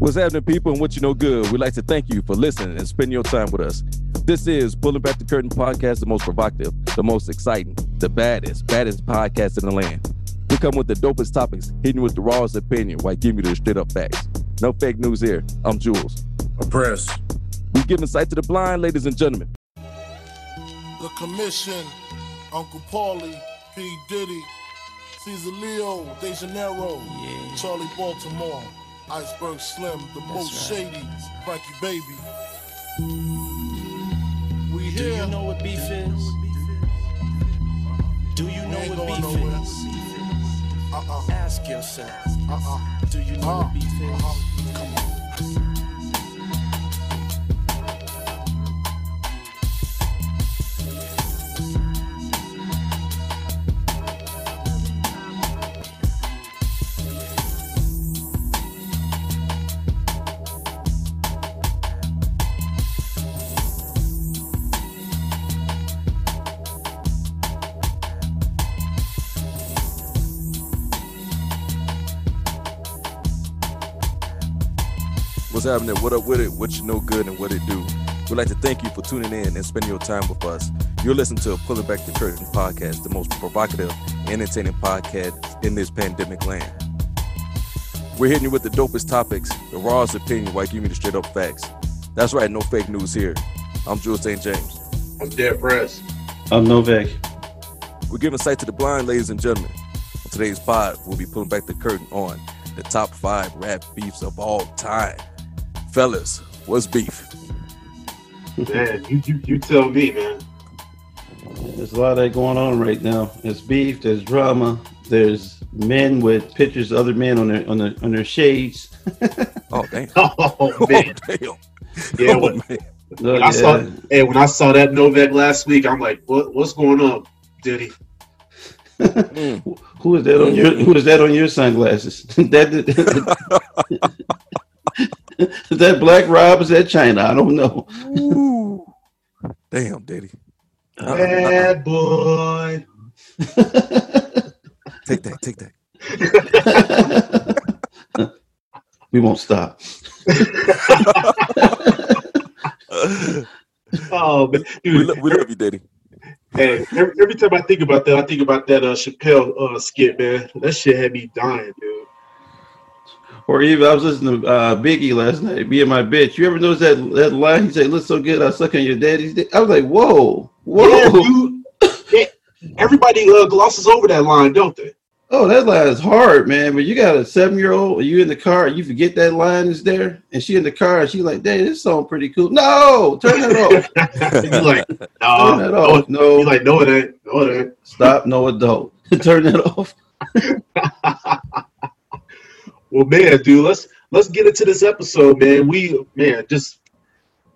What's happening, people, and what you know good? We'd like to thank you for listening and spending your time with us. This is Pulling Back the Curtain podcast, the most provocative, the most exciting, the baddest, baddest podcast in the land. We come with the dopest topics, hitting with the rawest opinion while giving you the straight up facts. No fake news here. I'm Jules. Press. We give insight to the blind, ladies and gentlemen. The Commission, Uncle Paulie, P. Diddy, Caesar Leo, De Janeiro, Charlie Baltimore, Iceberg Slim, the most shady, Frankie Baby. We Do you know what beef is? Do you know what beef nowhere. is? Uh-uh. Ask yourself. Uh-uh. Do you know Uh, what beef is? uh-huh. Come on. What's happening? What up with it? What you know good and what it do? We'd like to thank you for tuning in and spending your time with us. You're listening to Pulling Back the Curtain podcast, the most provocative, entertaining podcast in this pandemic land. We're hitting you with the dopest topics, the rawest opinion while giving you the straight up facts. That's right, no fake news here. I'm Jules St. James. I'm Dead Press. I'm Novak. We're giving sight to the blind, ladies and gentlemen. On today's pod, we'll be pulling back the curtain on the top five rap beefs of all time. Fellas, what's beef? Man, you, you, you tell me, man. There's a lot of that going on right now. There's beef, there's drama, there's men with pictures of other men on their on their on their shades. Oh, damn. Oh, Oh, man. damn. Yeah, oh, when, man. Oh, when I saw, hey, when I saw that Novak last week, I'm like, what, what's going on, Diddy? Mm. Who is that on your who is that on your sunglasses? that is that Black Rob? Is that China? I don't know. Ooh. Damn, Daddy. Uh-uh, uh-uh. Bad boy. Take that, take that. we won't stop. Oh, man. we, dude, lo- we love you, Daddy. hey, every, every time I think about that, I think about that uh, Chappelle uh, skit, man. That shit had me dying, dude. Or even I was listening to uh, Biggie last night. Be in my bitch. You ever notice that that line? He said, "Look so good, I suck on your daddy's dick." I was like, "Whoa, whoa!" Yeah, dude. Everybody uh, glosses over that line, don't they? Oh, that line is hard, man. But you got a seven year old, you in the car, you forget that line is there, and she in the car, and she like, "Dang, this song pretty cool." No, turn it off. you like, turn nah, that no, off. No, you like, no, it ain't. No, it ain't. stop. No adult. turn that off. Well, man, dude, let's let's get into this episode, man. We man, just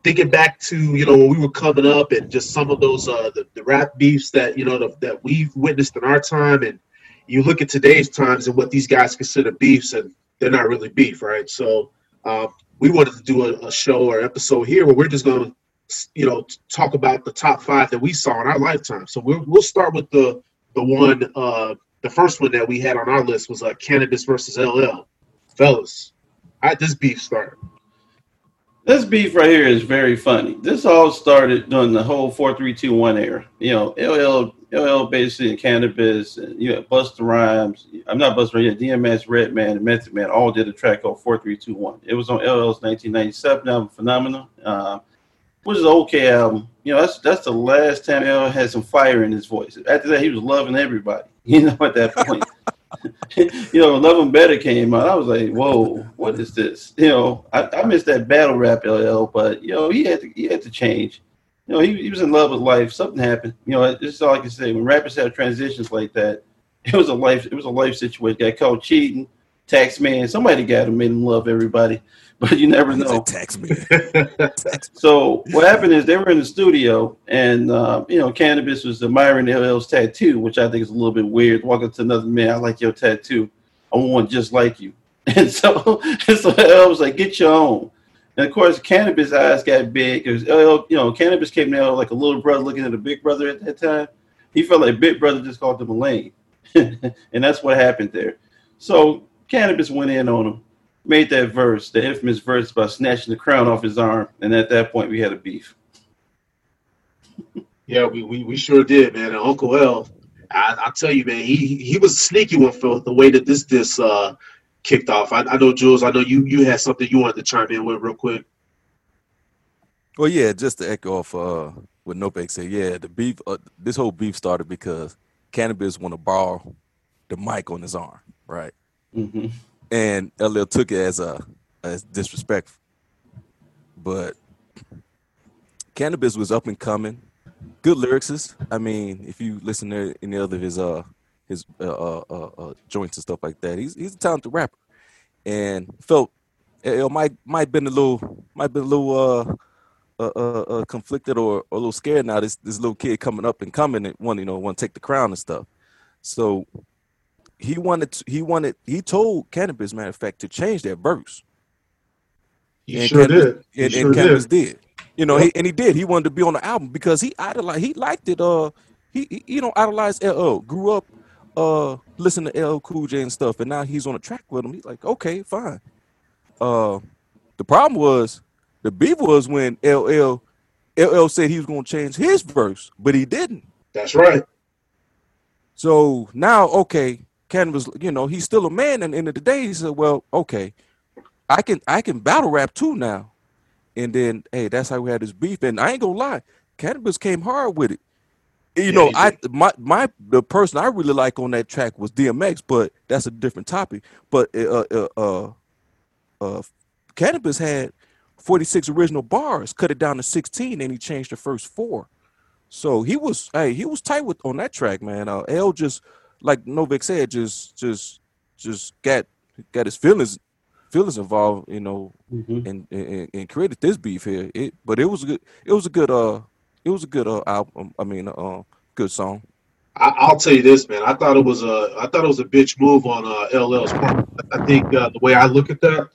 thinking back to you know when we were coming up and just some of those uh the, the rap beefs that you know the, that we've witnessed in our time, and you look at today's times and what these guys consider beefs, and they're not really beef, right? So um, we wanted to do a, a show or episode here where we're just going to you know talk about the top five that we saw in our lifetime. So we'll we'll start with the the one uh the first one that we had on our list was uh Canibus versus LL fellas, how did this beef start? This beef right here is very funny. This all started during the whole four three two one era. You know, LL LL basically and Canibus, and you know, Busta Rhymes. I'm not Busta Rhymes. Yeah, DMX, Redman, and Method Man all did a track called four three two one. It was on LL's 1997 album Phenomenon. Uh, which is an okay album. You know, that's that's the last time LL had some fire in his voice. After that, he was loving everybody. You know, at that point. you know, Love 'Em Better came out. I was like, "Whoa, what is this?" You know, I, I missed that battle rap LL, but you know, he had to he had to change. You know, he, he was in love with life. Something happened. You know, this is all I can say. When rappers have transitions like that, it was a life. It was a life situation. Got caught cheating, tax man. Somebody got him, made him love everybody. But you never know. Tax me. So what happened is they were in the studio, and uh, you know, Canibus was admiring LL's tattoo, which I think is a little bit weird. Walking to another man, I like your tattoo. I want one just like you. And so, and so LL was like, get your own. And of course, Canibus eyes got big. Was LL, you know, Canibus came down like a little brother looking at a big brother at that time. He felt like big brother just called him a lame, and that's what happened there. So Canibus went in on him, made that verse, the infamous verse about snatching the crown off his arm, and at that point we had a beef. Yeah, we, we, we sure did, man. And Uncle L, I, I tell you, man, he he was a sneaky one for the way that this this uh kicked off. I, I know, Jules, I know you you had something you wanted to chime in with real quick. Well, yeah, just to echo off uh, what Novak said, yeah, the beef, uh, this whole beef started because Canibus want to borrow the mic on his arm, right? hmm And LL took it as a as disrespectful. But Canibus was up and coming, good lyricist. I mean, if you listen to any other of his uh his uh, uh, uh, uh joints and stuff like that, he's he's a talented rapper, and felt LL might might been a little might been a little uh, uh, uh, conflicted or, or a little scared now. This this little kid coming up and coming and want you know want to take the crown and stuff. So he wanted to, he wanted he told Canibus, matter of fact, to change that verse. He And sure Canibus- did. He And, sure and Canibus did. did. You know, he, and he did. He wanted to be on the album because he idolized. He liked it. Uh, he, he you know idolized LL. Grew up uh listening to LL Cool J and stuff, and now he's on a track with him. He's like, okay, fine. Uh, the problem was the beef was when LL LL said he was going to change his verse, but he didn't. That's right. So now, okay, Canibus, you know, he's still a man. And end of the day, he said, "Well, okay, I can I can battle rap too now." And then, hey, that's how we had this beef. And I ain't gonna lie, Canibus came hard with it. You Yeah, know, I my my the person I really like on that track was DMX, but that's a different topic. But uh uh uh, uh Canibus had 46 original bars, cut it down to 16, and he changed the first four. So he was, hey, he was tight with on that track, man. Uh, L just, like Novak said, just, just, just got got his feelings, feelings involved, you know, Mhm. and, and and created this beef here. It, but it was a good, it was a good, uh, it was a good uh album. I mean, uh, good song. I, I'll tell you this, man. I thought it was a I thought it was a bitch move on uh, LL's part. I think uh, the way I look at that,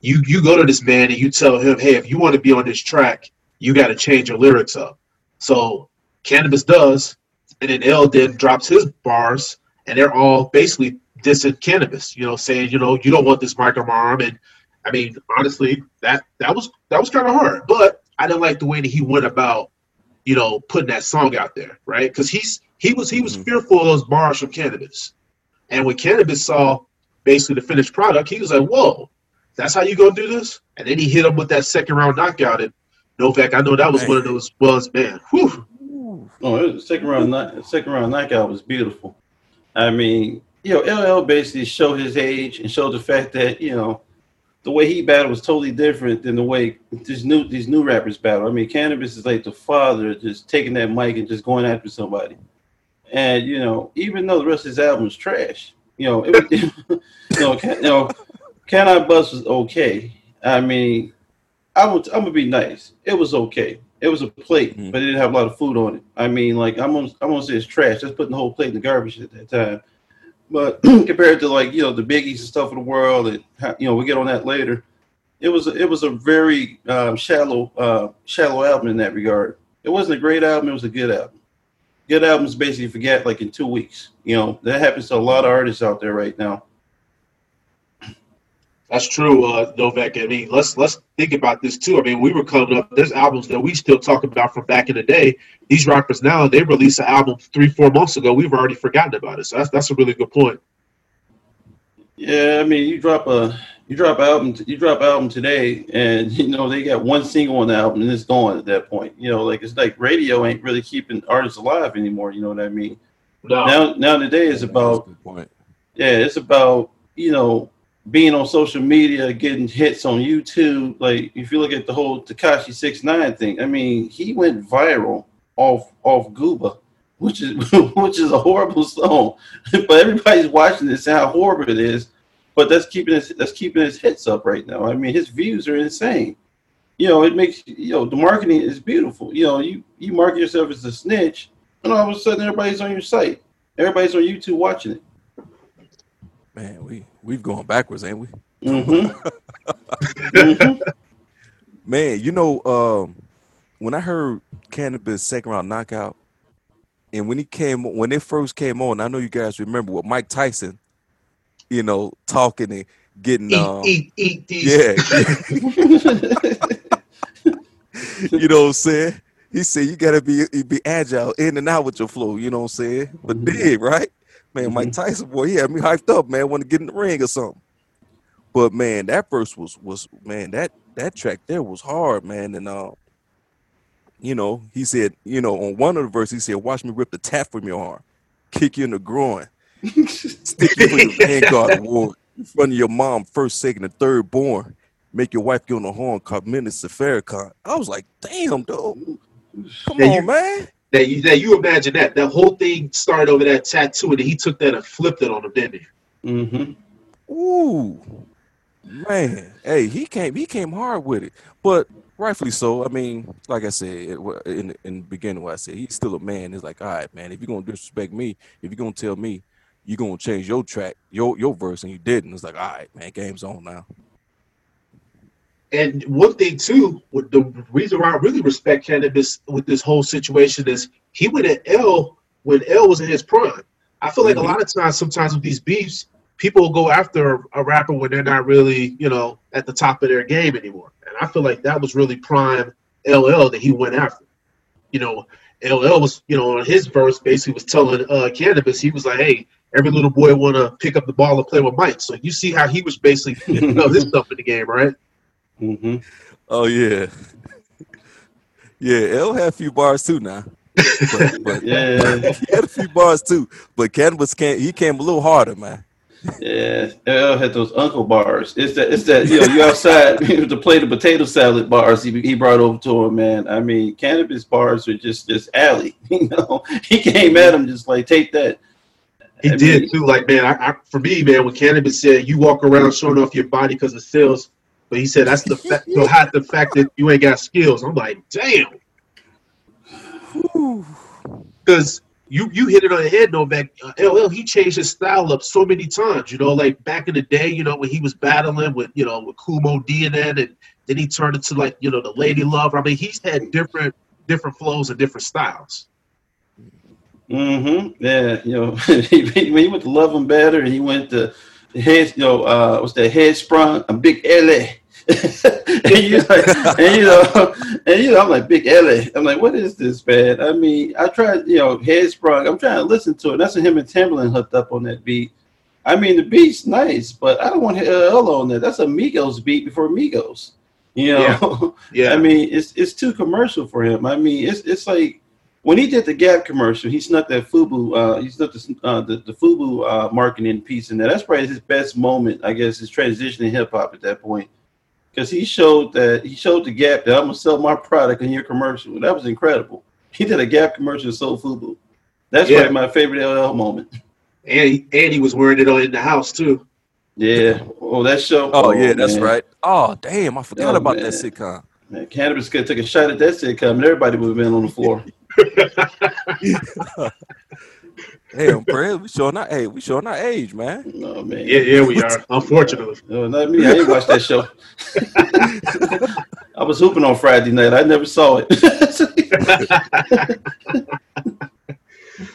you you go to this man and you tell him, hey, if you want to be on this track, you got to change your lyrics up. So Canibus does, and then L then drops his bars, and they're all basically dissing Canibus. You know, saying you know you don't want this mic on my arm, and I mean honestly, that that was that was kind of hard. But I didn't like the way that he went about you know, putting that song out there, right? Because he's he was he was Mhm. fearful of those bars from Canibus, and when Canibus saw basically the finished product, he was like, "Whoa, that's how you gonna do this?" And then he hit him with that second round knockout. And Novak, I know that was one of those was man, whew, Oh, it was second round, second round knockout was beautiful. I mean, you know, LL basically showed his age and showed the fact that you know the way he battled was totally different than the way these new these new rappers battle. I mean, Canibus is like the father, just taking that mic and just going after somebody. And you know, even though the rest of his album is trash, you know, it you know, can, you know, Can I Bust was okay. I mean, I I'm gonna be nice. It was okay. It was a plate, Mhm. but it didn't have a lot of food on it. I mean, like I'm gonna I'm gonna say it's trash. Just putting the whole plate in the garbage at that time. But compared to like you know the biggies and stuff of the world, and you know we get on that later. It was it was a very um, shallow uh, shallow album in that regard. It wasn't a great album. It was a good album. Good albums basically forget like in two weeks. You know that happens to a lot of artists out there right now. That's true, uh, Novak. I mean, let's let's think about this too. I mean, we were coming up. There's albums that we still talk about from back in the day. These rappers now they release an album three four months ago. We've already forgotten about it. So that's that's a really good point. Yeah, I mean, you drop a you drop album, you drop album today, and you know they got one single on the album and it's gone at that point. You know, like it's like radio ain't really keeping artists alive anymore. You know what I mean? No. Now, now today is That's a about good point. yeah, it's about you know being on social media, getting hits on YouTube. Like if you look at the whole Tekashi Six Nine thing, I mean, he went viral off off Gooba, which is which is a horrible song. but everybody's watching this and how horrible it is. But that's keeping his that's keeping his hits up right now. I mean, his views are insane. You know, it makes you know the marketing is beautiful. You know, you you market yourself as a snitch, and all of a sudden everybody's on your site. Everybody's on YouTube watching it. Man, we we've gone backwards, ain't we? Mm-hmm. Man, you know, um, when I heard Canibus second round knockout, and when he came when it first came on, I know you guys remember what Mike Tyson, you know, talking and getting Eat, um, eat, eat these. yeah, you know what I'm saying? He said you gotta be be agile in and out with your flow, you know what I'm saying? But big, right? Man, Mike Tyson, boy, he had me hyped up, man. Want to get in the ring or something. But man, that verse was was man, that that track there was hard, man. And uh, you know, he said, you know, on one of the verses, he said, Watch me rip the tap from your arm, kick you in the groin, stick you in the Vanguard Award in front of your mom, first, second, and third born. Make your wife get on the horn, called Minister Farrakhan. I was like, damn, dog. Come Yeah, on, you- man. That you, that you imagine that that whole thing started over that tattoo, and he took that and flipped it on him, didn't he? mm-hmm. Ooh, man. Hey, he came. He came hard with it, but rightfully so. I mean, like I said it, in in the beginning, what I said, he's still a man. It's like, all right, man. If you're gonna disrespect me, if you're gonna tell me you're gonna change your track, your your verse, and you didn't, it's like, all right, man. Game's on now. And one thing too, with the reason why I really respect Canibus with this whole situation is he went at L when L was in his prime. I feel like Mhm. a lot of times, sometimes with these beefs, people will go after a rapper when they're not really, you know, at the top of their game anymore. And I feel like that was really prime LL that he went after. You know, LL was, you know, on his verse basically was telling uh Canibus, he was like, Hey, every little boy wanna pick up the ball and play with Mike. So you see how he was basically you know this stuff in the game, right? Mm-hmm. Oh yeah, yeah. L had a few bars too now. But, but Yeah. he had a few bars too. But Canibus came. He came a little harder, man. Yeah, L had those uncle bars. It's that it's that you know you outside to play the potato salad bars he, he brought over to him, man. I mean, Canibus bars are just just alley. You know, he came at him just like take that. He I did mean- too. Like man, I, I, for me, man, when Canibus said you walk around showing off your body because of sales, but he said that's the fact. So hide the fact that you ain't got skills. I'm like, damn, because you you hit it on the head, Novak. Uh, LL he changed his style up so many times. You know, like back in the day, you know when he was battling with you know with Kool Moe Dee and that, and then he turned into like you know the Lady Love. I mean, he's had different different flows and different styles. Mm-hmm. Yeah, you know, he, when he went to Love Him Better, and he went to head, you know, uh, what's that head sprung? A big LA. and you like, and you know, and you know, I'm like big LA. I'm like, what is this, man? I mean, I tried, you know, head sprung. I'm trying to listen to it. That's when him and Timbaland hooked up on that beat. I mean, the beat's nice, but I don't want LL on that. That's a Migos beat before Migos. You know, Yeah, I mean, it's it's too commercial for him. I mean, it's it's like when he did the Gap commercial, he snuck that Fubu, uh, he snuck the uh, the, the Fubu uh, marketing piece in there. That's probably his best moment, I guess, his transition in hip hop at that point, because he showed that he showed the Gap that I'm gonna sell my product in your commercial. That was incredible. He did a Gap commercial and sold Fubu. That's Yeah. probably my favorite LL moment. and he, and he was wearing it on in the house too. Yeah. Oh, that show. Oh, yeah, oh, that's man. right. Oh damn, I forgot Oh, about man. that sitcom. Man, Canibus could took a shot at that sitcom, and everybody would have been on the floor. Damn, Brad, we showing our hey, we showing our age, man. Oh man. Yeah, yeah, we are. Unfortunately. No, not me. I didn't watch that show. I was hooping on Friday night. I never saw it.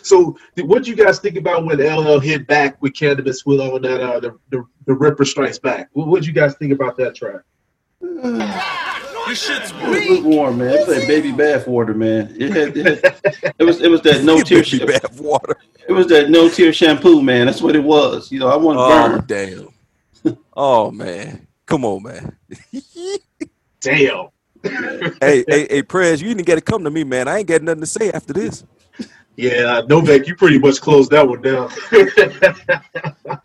So, what do you guys think about when LL hit back with Canibus with all that uh, the, the the Ripper Strikes Back? What would you guys think about that track? This shit's it was lukewarm, man. It's played baby bath water, man. It had, it, had, it was it was that no tear Baby bath water. it was that no tear shampoo, man. That's what it was. You know, I want to Oh burn. damn. Oh man, come on, man. Damn. hey, hey, hey, Prez, you didn't get to come to me, man. I ain't got nothing to say after this. Yeah, Novak, you pretty much closed that one down.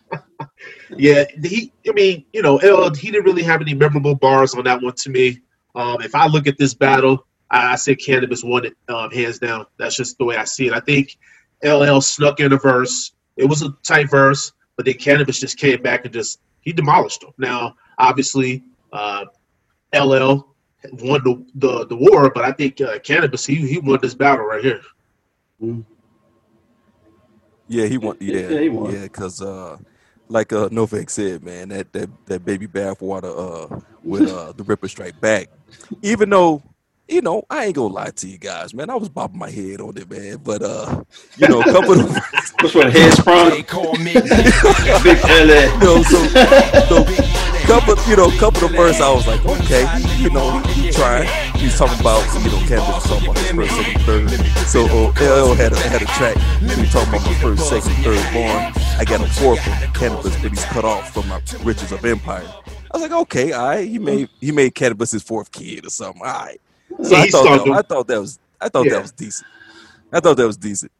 yeah, he. I mean, you know, L, he didn't really have any memorable bars on that one to me. Um, if I look at this battle, I, I say Canibus won it um, hands down. That's just the way I see it. I think LL snuck in a verse. It was a tight verse, but then Canibus just came back and just he demolished him. Now, obviously, uh, LL won the, the the war, but I think uh, Canibus he he won this battle right here. Yeah, he won. Yeah, Yeah, he won. Yeah, because uh, like uh, Novak said, man, that that that baby bathwater uh with uh the Ripper Strike Back. Even though, you know, I ain't gonna lie to you guys, man, I was bobbing my head on it, man. But uh, you know, a couple of Which one? Head sprung? They call me Big LA. you know, so, so couple, you know, couple of verses, I was like, okay, you know, he, he trying. He's talking about, you know, Candace was talking about his first, second, third. So uh, LL had a, had a track. He was talking about my first, second, third born. I got a fourth from Canibus, but he's cut off from my riches of empire. I was like, okay, all right. He made he made Canibus his fourth kid or something. All right. So Yeah, I thought, that, I thought that was I thought Yeah. that was decent. I thought that was decent.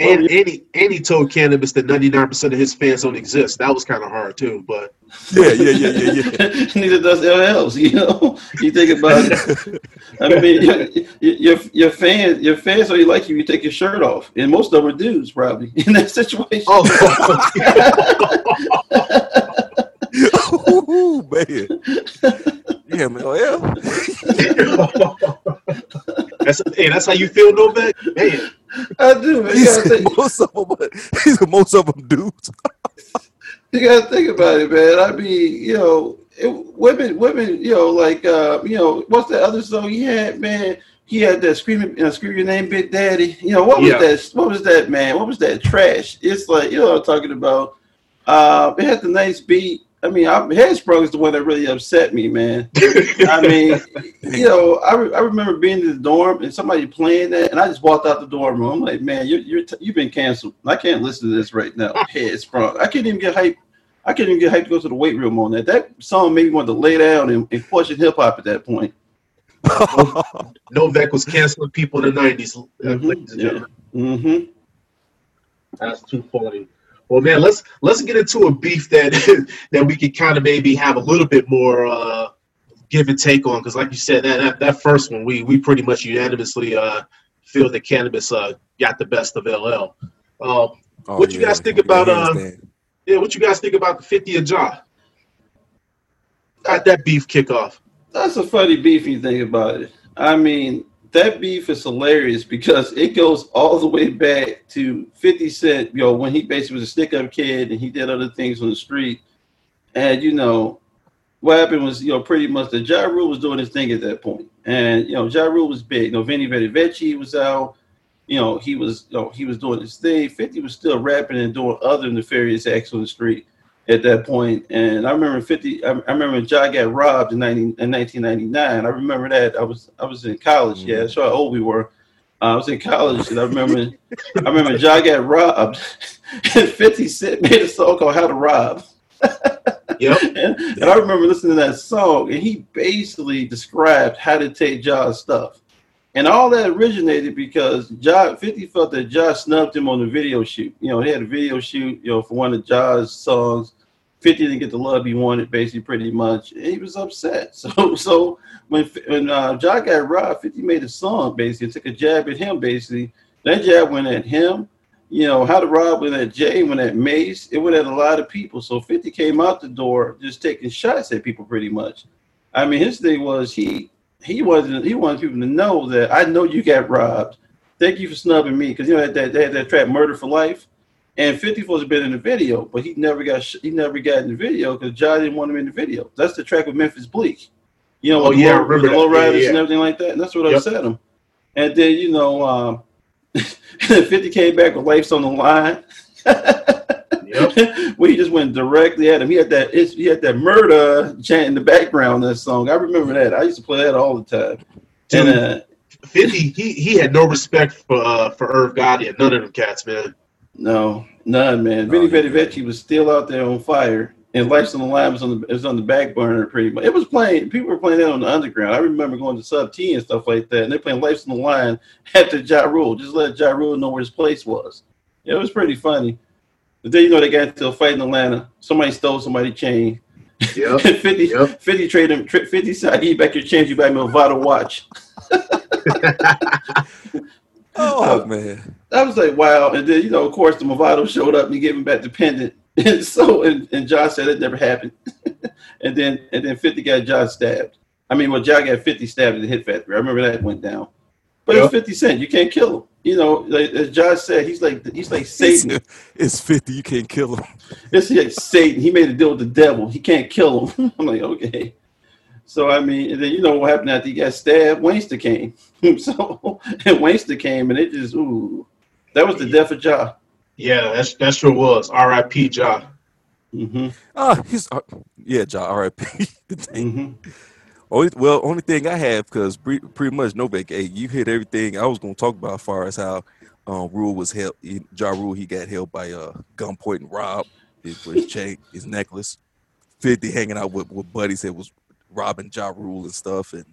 And, and, he, and he told Canibus that 99% of his fans don't exist. That was kind of hard too, but Yeah, yeah, yeah, yeah, yeah. Neither does LLs. You know, you think about it. I mean, your, your your fans, your fans only like you. You take your shirt off, and most of them are dudes, probably in that situation. oh, Ooh, man. Yeah, man. Well, that's hey, that's how you feel, Novak? Man, I do. Man. You he gotta, said think, most of them, he said most of them dudes. you gotta think about it, man. I mean, you know, it, women, women, you know, like, uh, you know, what's the other song he had, man? He had that screaming, uh, scream your name, Big Daddy. You know, what was Yeah. that? What was that, man? What was that trash? It's like, you know, what I'm talking about. Uh, it had the nice beat. I mean, I, Headsprung is the one that really upset me, man. I mean, you know, I, re- I remember being in the dorm and somebody playing that, and I just walked out the dorm room. I'm like, man, you're, you're t- you've been canceled. I can't listen to this right now. Headsprung. I can't even get hype. I couldn't even get hyped to go to the weight room on that. That song made me want to lay down and, and question hip hop at that point. Novak was canceling people in the 90s. uh, Mhm, ladies and yeah. gentlemen. Mm-hmm. That's too funny. Well, man, let's let's get into a beef that that we could kind of maybe have a little bit more uh, give and take on, because like you said, that, that that first one, we we pretty much unanimously uh, feel that Canibus uh, got the best of LL. Um, Oh, What you guys think about, uh, yeah, what you guys think about the 50 of Jaw? How'd that beef kick off? That's a funny beef when you think about it. I mean, that beef is hilarious because it goes all the way back to 50 Cent, you know, when he basically was a stick up kid and he did other things on the street. And, you know, what happened was, you know, pretty much that Ja Rule was doing his thing at that point. And, you know, Ja Rule was big. You know, Vinny Vecchi was out. You know, he was, you know, he was doing his thing. 50 was still rapping and doing other nefarious acts on the street at that point. And I remember 50, I, I remember Ja got robbed in, 90, in 1999. I remember that. I was I was in college. Yeah, that's how old we were. Uh, I was in college, and I remember I remember Ja got robbed, and 50 Cent made a song called How to Rob. Yep. and, and I remember listening to that song, and he basically described how to take Ja's stuff. And all that originated because Ja 50 felt that Ja snubbed him on the video shoot. You know, he had a video shoot, you know, for one of Ja's songs. 50 didn't get the love he wanted, basically, pretty much. And he was upset. So so when when uh, Ja got robbed, 50 made a song, basically, took a jab at him, basically. That jab went at him. You know, how to rob went at Jay, went at Mase, it went at a lot of people. So 50 came out the door just taking shots at people pretty much. I mean, his thing was he he wanted he wanted people to know that I know you got robbed. Thank you for snubbing me because you know that they had that trap Murder for Life, and 50 was been in the video, but he never got sh- he never got in the video because Ja didn't want him in the video. That's the track with Memphis Bleek. You know, Oh, with yeah, low, remember the low that. Yeah, riders yeah. and everything like that. And that's what Yep. upset him. And then you know, um, 50 came back with Life's on the Line. Yep. he just went directly at him. He had that it's, he had that murder chant in the background. That song, I remember that. I used to play that all the time. Dude, And uh, 50, he, he had no respect for uh, for Irv Gotti and none of them cats, man. No, none, man. Vinny oh, he Vetti was still out there on fire. and Life's on the Line was on the it was on the back burner pretty much. It was playing. People were playing that on the underground. I remember going to Sub T and stuff like that, and they're playing Life's on the Line after Ja Rule. Just let Ja Rule know where his place was. It was pretty funny. But then you know they got into a fight in Atlanta. Somebody stole somebody's chain. Yep. 50, Yep. 50 trade him. 50 said, "I give you back your change. You buy me a Vada watch." Oh, oh man. I was like, wow. And then, you know, of course, the Movado showed up and he gave him back the pendant. And so, and, and Josh said it never happened. and then, and then 50 got Josh stabbed. I mean, well, Josh got 50 stabbed in the hit factory. I remember that went down. But it was 50 Cent. You can't kill him. You know, like, as Josh said, he's like, he's like Satan. It's 50. You can't kill him. It's like Satan. He made a deal with the devil. He can't kill him. I'm like, okay. So I mean, and then you know what happened after he got stabbed? Wanksta came. so and Wanksta came, and it just ooh, that was the death of Ja. Yeah, that's that sure was. R.I.P. Ja. Mm-hmm. Ah, he's uh, yeah, Ja. R.I.P. Mm-hmm. Only, well, only thing I have because pretty, pretty much Novak, hey, you hit everything I was going to talk about as far as how um, Rule was held. He, ja Rule, he got held by uh, gunpoint and robbed his, for his chain, his necklace. Fifty hanging out with, with buddies that was robbing Ja Rule and stuff, and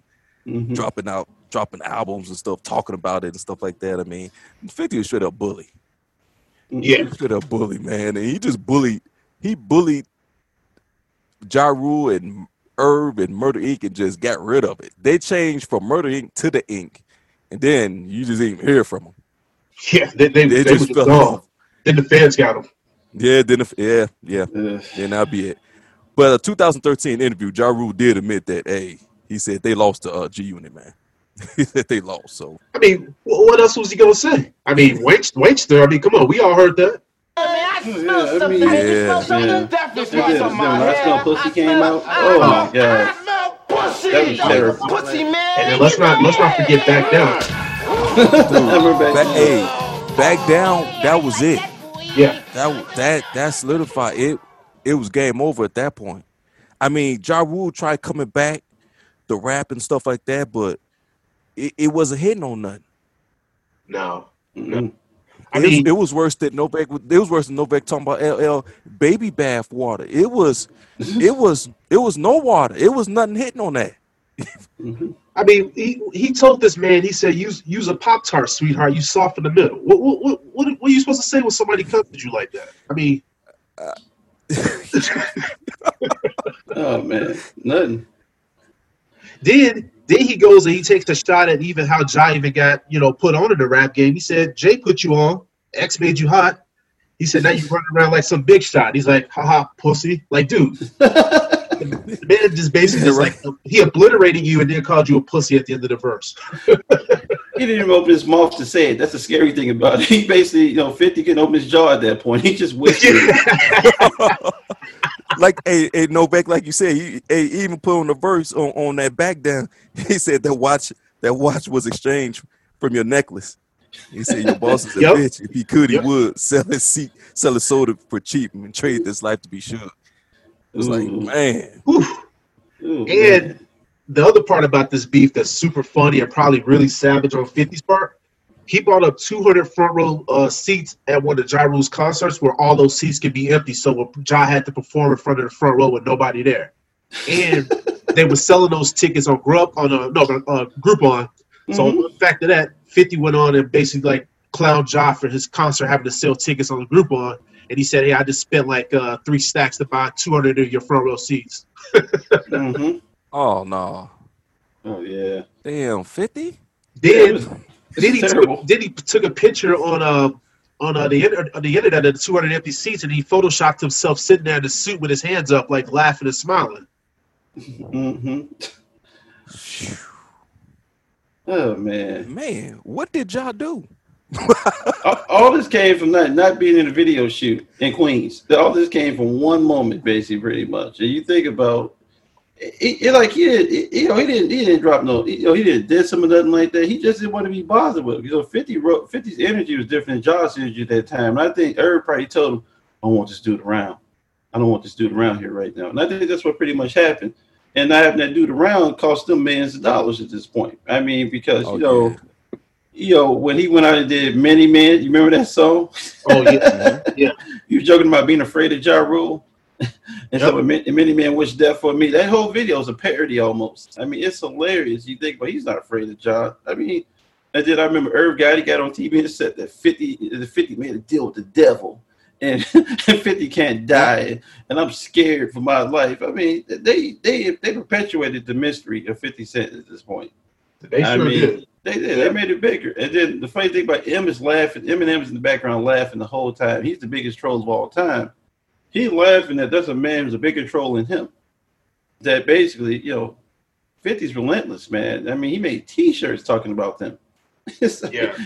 Mm-hmm. dropping out, dropping albums and stuff, talking about it and stuff like that. I mean, Fifty was straight up bully. Yeah. straight up bully, man, and he just bullied. He bullied Ja Rule and Irv and Murder Inc. and just got rid of it. They changed from Murder Inc. to the Inc. And then you just didn't even hear from them. Yeah, they, they, They they, just fell gone. off. Then the feds got them. Yeah, then yeah, yeah, then that'll be it. But a 2013 interview, Ja Rule did admit that, hey, he said they lost to uh, G Unit, man. he said they lost. So I mean, what else was he gonna say? I mean, Wanksta, Wanksta. I mean, come on, we all heard that. Yeah, I mean, Yeah. yeah. And then, then when I smell pussy came out, oh my god, that was terrible. And then let's not let's not forget back down. I remember back back, hey, back down. That was it. Yeah, That that that solidified it. It was game over at that point. I mean, Ja Rule tried coming back, the rap and stuff like that, but it, it wasn't hitting on nothing. no. Mhm. I It was- mean, it was worse than Novak. It was worse than Novak talking about LL baby bath water. It was, it was, it was no water. It was nothing hitting on that. I mean, he, he told this man. He said, "Use use a pop tart, sweetheart. You soft in the middle." What what, what what what are you supposed to say when somebody comes at you like that? I mean, Oh man, nothing. Then then he goes and he takes a shot at even how Ja even got you know put on in the rap game. He said, "Jay put you on. X made you hot." He said, "Now you running around like some big shot." He's like, "Haha, pussy!" Like, dude, the man just basically just like um, he obliterated you and then called you a pussy at the end of the verse. He didn't even open his mouth to say it. That's the scary thing about it. He basically, you know, 50 couldn't open his jaw at that point. He just whispered. like, hey, hey, Novak, like you said, he, hey, he even put on the verse on, on that back down. He said that watch that watch was exchanged from your necklace. He said your boss is a Yep. bitch. If he could, he Yep. would sell his seat, sell his soda for cheap, and trade this life to be sure. It's like, man, Ooh, And man. the other part about this beef that's super funny and probably really savage on 50's part, he brought up 200 front row uh, seats at one of Ja Rule's concerts where all those seats could be empty. So Ja had to perform in front of the front row with nobody there. And they were selling those tickets on Grub on a no uh, Groupon. So Mhm. the fact of that, 50 went on and basically like clown Ja for his concert having to sell tickets on the Groupon. And he said, "Hey, I just spent like uh, three stacks to buy 200 of your front row seats." Mhm. oh no, Oh yeah. damn, fifty. Then, then he terrible. took then he took a picture on uh on uh, the on the internet of the 200 empty seats, and he photoshopped himself sitting there in the suit with his hands up, like laughing and smiling. hmm Oh man. Man, what did y'all do? All, all this came from not not being in a video shoot in Queens. All this came from one moment, basically, pretty much. And you think about it, it like he did, it- you know, he didn't he didn't drop no, you know, he didn't did some of nothing like that. He just didn't want to be bothered with. it. You know, Fifty wrote 50's energy was different than Josh's energy at that time. And I think everybody told him, "I don't want this dude around. I don't want this dude around here right now." And I think that's what pretty much happened. And not having that dude around cost them millions of dollars at this point. I mean, because Oh, you know yeah. You know, when he went out and did Many Men, you remember that song? Oh yeah, yeah. You were joking about being afraid of Ja Rule. and so many, many men wish death for me. That whole video is a parody almost. I mean, it's hilarious. You think, but he's not afraid of John. I mean, and then I remember Irv Gotti got on TV and said that 50, the 50 made a deal with the devil. And 50 can't die, and I'm scared for my life. I mean, they they they perpetuated the mystery of 50 Cent at this point. They I sure mean, did. They did. They made it bigger. And then the funny thing about M is laughing. Eminem's in the background laughing the whole time. He's the biggest troll of all time. He's laughing that there's a man who's a bigger troll than him. That basically, you know, 50's relentless, man. I mean, he made T-shirts talking about them. Yeah.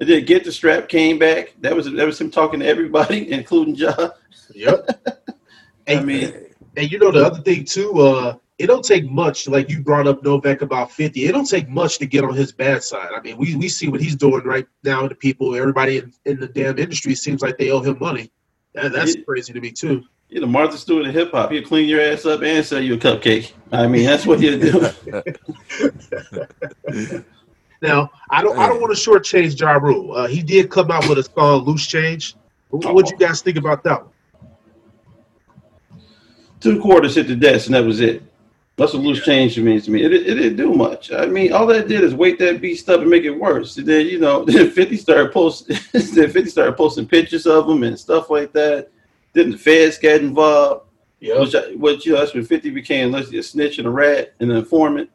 And then Get the Strap came back. That was that was him talking to everybody, including John. Yep. I mean, And you know the other thing too, uh, it don't take much. Like you brought up Novak about fifty. It don't take much to get on his bad side. I mean, we, we see what he's doing right now to people. Everybody in, in the damn industry seems like they owe him money. That, that's crazy to me too. you know, Martha Stewart of hip hop. He'll clean your ass up and sell you a cupcake. I mean, that's what he'll do. Now, I don't I don't want to shortchange Ja Rule. Uh, he did come out with a song "Loose Change." What would you guys think about that one? Two quarters hit the desk, and that was it. That's what loose change means to me. It, it, it didn't do much. I mean, all that did is weight that beast up and make it worse. And then you know, then Fifty started posting. then Fifty started posting pictures of him and stuff like that. Then the feds got involved. Yeah. Which, I- which you know, that's when Fifty became let's a snitch and a rat and an informant.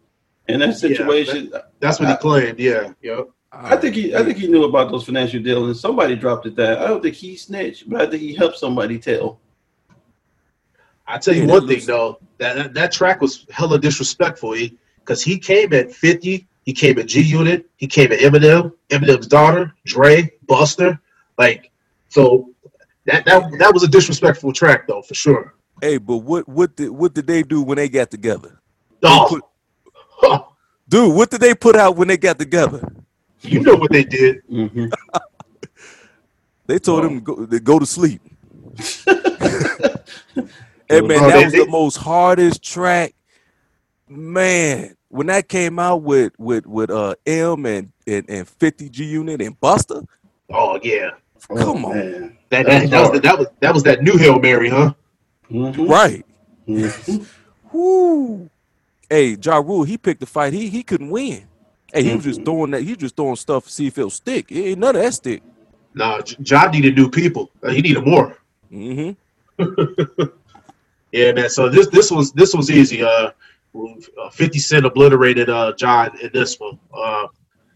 In that situation, That's what he claimed. Yeah. Yep. I think he, I think he knew about those financial dealings. Somebody dropped it that. I don't think he snitched, but I think he helped somebody tell. I tell you Yeah, one that thing though, that, that that track was hella disrespectful. Because he, came at fifty, he came at G Unit, he came at Eminem, Eminem's daughter, Dre, Busta, like so. That that that was a disrespectful track though, for sure. Hey, but what what did what did they do when they got together? Oh, Dude, what did they put out when they got together? you know what they did. Mm-hmm. They told him to go, to go to sleep. hey man, Oh, that was the most hardest track. Man, when that came out with with with uh M and and, and 50 G Unit and Busta, Oh yeah, come Oh, on, man. that that, that was the, that was that was that new Hail Mary, huh? Mhm. right? Mhm. Whoo. Hey, Ja Rule, he picked the fight. He he couldn't win. Hey, he was Mm-hmm. just throwing that. He was just throwing stuff to see if it'll stick. It ain't none of that stick. Nah, J- John needed new people. Uh, he needed more. hmm Yeah, man. So this this was this was easy. Uh, uh, Fifty Cent obliterated uh John in this one. Uh,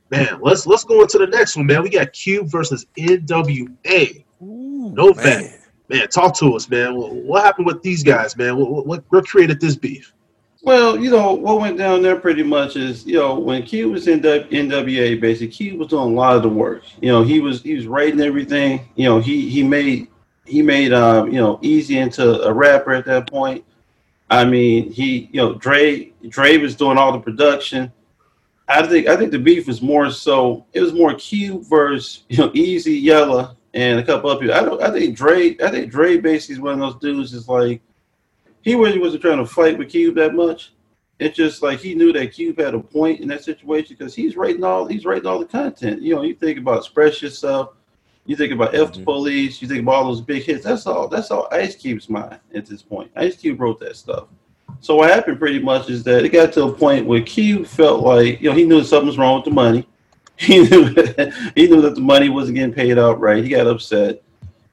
man, let's let's go into the next one, man. We got Cube versus NWA. Ooh, No man. man. Man, talk to us, man. What, what happened with these guys, man? What, what what created this beef? Well, you know what went down there pretty much is you know when Cube was in the NWA, basically Cube was doing a lot of the work. You know he was he was writing everything. You know he he made he made um you know Eazy into a rapper at that point. I mean he you know Dre Dre was doing all the production. I think I think the beef was more so it was more Q versus you know Eazy Yella and a couple of people. I don't I think Dre I think Dre basically is one of those dudes is like he really wasn't trying to fight with Cube that much. It's just like he knew that Cube had a point in that situation because he's writing all he's writing all the content. You know, you think about express yourself, you think about F the police, you think about all those big hits. That's all that's all Ice Cube's mind at this point. Ice Cube wrote that stuff. So what happened pretty much is that it got to a point where Cube felt like, you know, he knew something was wrong with the money. He knew he knew that the money wasn't getting paid out right. He got upset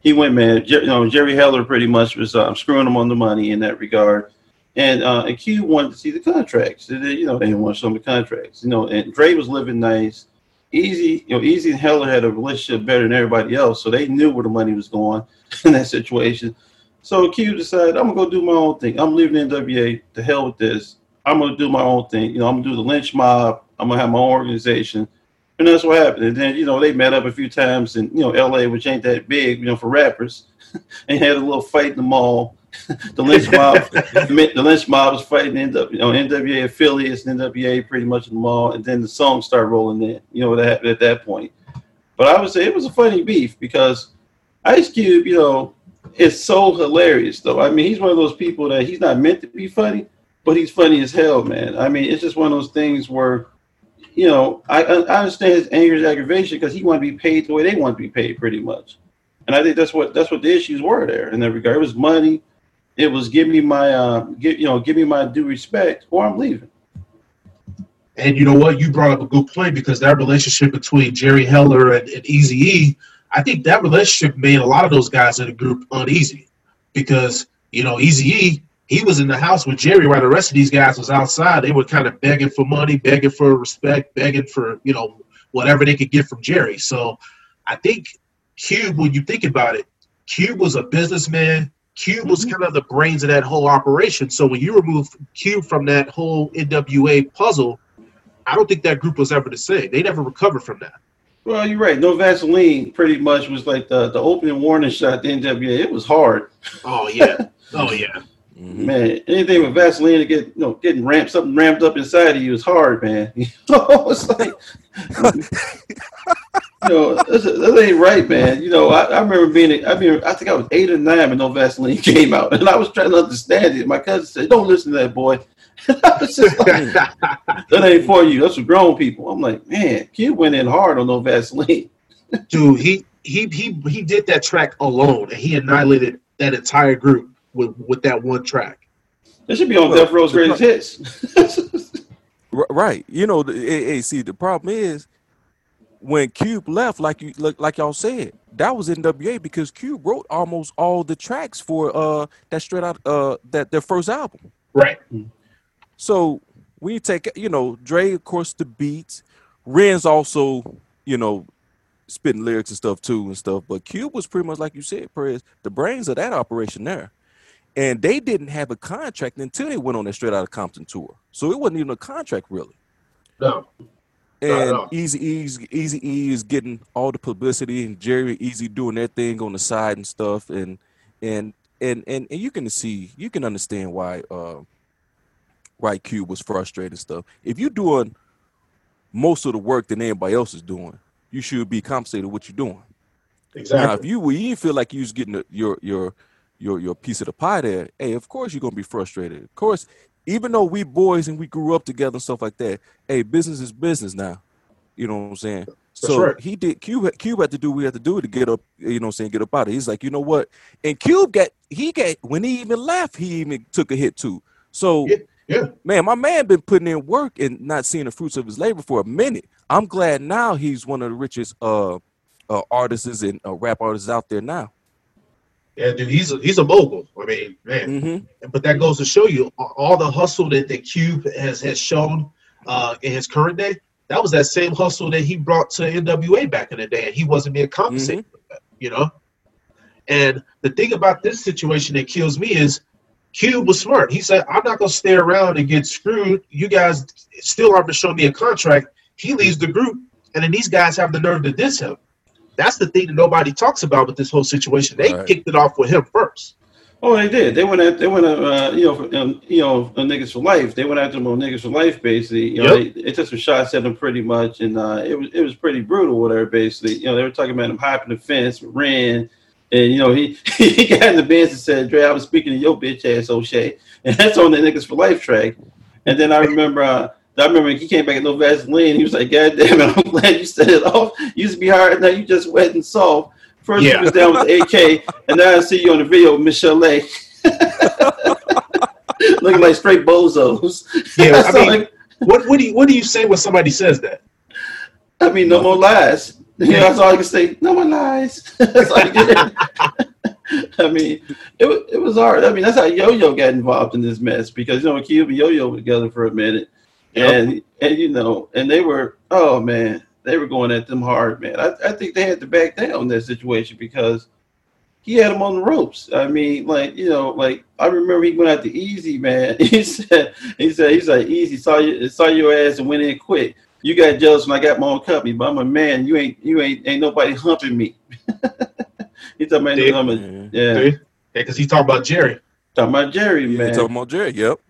he went mad. Jer- you know, Jerry Heller pretty much was um, screwing him on the money in that regard. And uh, and Q wanted to see the contracts. They- you know, they didn't want to show him the contracts. You know, and Dre was living nice. Eazy, you know, Eazy and Heller had a relationship better than everybody else, so they knew where the money was going in that situation. So Q decided, I'm gonna go do my own thing. I'm leaving NWA. To hell with this. I'm gonna do my own thing. You know, I'm gonna do the Lench Mob. I'm gonna have my own organization. And that's what happened. And then, you know, they met up a few times in, you know, LA, which ain't that big, you know, for rappers. and had a little fight in the mall. the Lench Mob the Lench Mob was fighting NW, you know, NWA affiliates and NWA pretty much in the mall. And then the song started rolling in, you know, what that happened at that point. But I would say it was a funny beef because Ice Cube, you know, is so hilarious though. I mean, he's one of those people that he's not meant to be funny, but he's funny as hell, man. I mean, it's just one of those things where you know, I, I understand his anger, his aggravation, because he wanted to be paid the way they want to be paid, pretty much. And I think that's what that's what the issues were there in that regard. It was money, it was give me my uh, give you know give me my due respect, or I'm leaving. And you know what? You brought up a good point because that relationship between Jerry Heller and, and Easy E, I think that relationship made a lot of those guys in the group uneasy because you know Easy E he was in the house with Jerry while the rest of these guys was outside. They were kind of begging for money, begging for respect, begging for you know whatever they could get from Jerry. So I think Cube, when you think about it, Cube was a businessman. Cube was mm-hmm. kind of the brains of that whole operation. So when you remove Cube from that whole NWA puzzle, I don't think that group was ever the same. They never recovered from that. Well, you're right. No Vaseline pretty much was like the, the opening warning shot. The NWA it was hard. Oh yeah. Oh yeah. Mm-hmm. Man, anything with Vaseline to get you know getting ramped something ramped up inside of you is hard, man. You know, it's like you know this, this ain't right, man. You know, I, I remember being I mean I think I was eight or nine when No Vaseline came out, and I was trying to understand it. My cousin said, "Don't listen to that boy." I was just like, that ain't for you. That's for grown people. I'm like, man, kid went in hard on No Vaseline. Dude, he he he he did that track alone, and he annihilated that entire group with with that one track. It should be on Death Row's greatest hits. Right. You know, the, hey, hey, see, the problem is when Cube left, like you like, like y'all said, that was NWA because Cube wrote almost all the tracks for uh that straight out uh that their first album. Right. So when you take you know, Dre, of course, the beats, Ren's also, you know, spitting lyrics and stuff too and stuff. But Cube was pretty much like you said, Perez, the brains of that operation there. And they didn't have a contract until they went on that straight out of Compton tour. So it wasn't even a contract really. No. And all. Eazy Eazy Easy E is getting all the publicity, and Jerry Eazy doing their thing on the side and stuff, and and and and, and you can see, you can understand why uh, why Cube was frustrated and stuff. If you're doing most of the work that anybody else is doing, you should be compensated what you're doing. Exactly. Now, if you you feel like you was getting your your your your piece of the pie there, hey, of course you're gonna be frustrated. Of course, even though we boys and we grew up together and stuff like that, hey, business is business now. You know what I'm saying? So right. he did. Cube had- Cube had to do what he had to do to get up. You know, what I'm saying get up out of. it. He's like, you know what? And Cube got he got when he even left, he even took a hit too. So Yeah, yeah. man, my man been putting in work and not seeing the fruits of his labor for a minute. I'm glad now he's one of the richest uh, uh artists and uh, rap artists out there now. Yeah, dude, he's a he's a mogul. I mean, man. hmm But that goes to show you all the hustle that the Cube has has shown uh, in his current day. That was that same hustle that he brought to NWA back in the day, and he wasn't being compensated for that, you know. And the thing about this situation that kills me is Cube was smart. He said, "I'm not gonna stay around and get screwed. You guys still aren't to show me a contract." He leaves the group, and then these guys have the nerve to diss him. That's the thing that nobody talks about with this whole situation. They Right. kicked it off with him first. Oh, they did. They went at they went at uh, you know for, um, you know on niggas for life. They went after them on niggas for life basically. You know, Yep. they, they took some shots at them pretty much, and uh, it was it was pretty brutal Whatever, basically. You know, they were talking about him hopping the fence, ran, and you know he he got in the bench and said, "Dre, I was speaking to your bitch ass O'Shea," and that's on the niggas for life track. And then I remember. I remember he came back at no Vaseline. He was like, "God damn it, I'm glad you set it off. You used to be hard, now you just wet and soft." First Yeah. you was down with AK, and now I see you on the video with Michelle A. Looking like straight bozos. Yeah, I mean, like, what what do you what do you say when somebody says that? I mean, no more lies. You know, that's all I can say. No more lies. That's all I can- I mean, it was it was hard. I mean, that's how Yo Yo got involved in this mess because you know Cube and Yo Yo were together for a minute, and and you know, and they were oh man, they were going at them hard, man. I, I think they had to back down in that situation because he had them on the ropes. I mean, like you know, like I remember he went out to Eazy, man. He said he said he's like Eazy saw you saw your ass and went in quick. You got jealous when I got my own company, but I'm a man. You ain't you ain't ain't nobody humping me. he talking about Did- I'm a, Yeah. yeah, Yeah, because he's talking about Jerry. talking about Jerry, You man. talking about Jerry? Yep.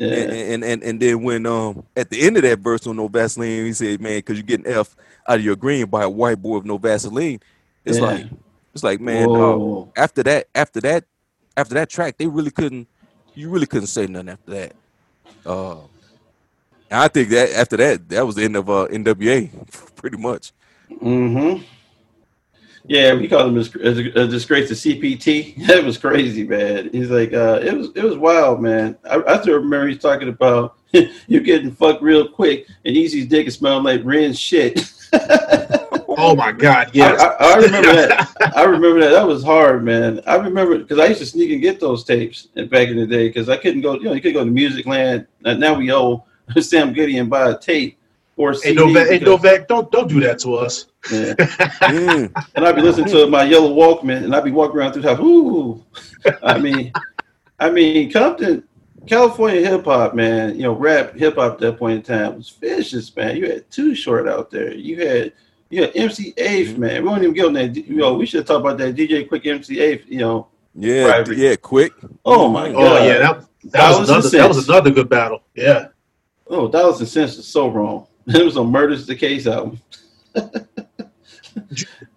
Yeah. And, and and and then when um at the end of that verse on No Vaseline, he said, "Man, because you're getting F out of your green by a white boy with no Vaseline." It's Yeah. like it's like man, uh, after that, after that, after that track, they really couldn't. You really couldn't say nothing after that. Uh, I think that after that, that was the end of uh, NWA, pretty much. Mm-hmm. Yeah, we called him a, a disgrace to CPT. That was crazy, man. He's like, uh, it was it was wild, man. I, I still remember he's talking about you getting fucked real quick and Eazy's dick is smelling like Ren shit. Oh my God! Yes, I, I, I remember that. I remember that. That was hard, man. I remember because I used to sneak and get those tapes back in the day because I couldn't go. You know, you could go to Music Land. Now we owe Sam Goody and buy a tape or a hey CD. Novak, hey because- Novak, don't don't do that to us. yeah. Mm. And I'd be listening to my yellow Walkman, and I'd be walking around through the house. Ooh, I mean, I mean, Compton, California hip hop, man. You know, rap hip hop at that point in time was vicious, man. You had Too Short out there. You had you had MC Eiht, man. We don't even get on that. You know, we should talk about that DJ Quik MC Eiht. You know, Yeah, Private. yeah, quick. oh my god. Oh yeah, that, that was another that was another good battle. Yeah. Oh, dollars and cents is so wrong. It was on Murders the Case album.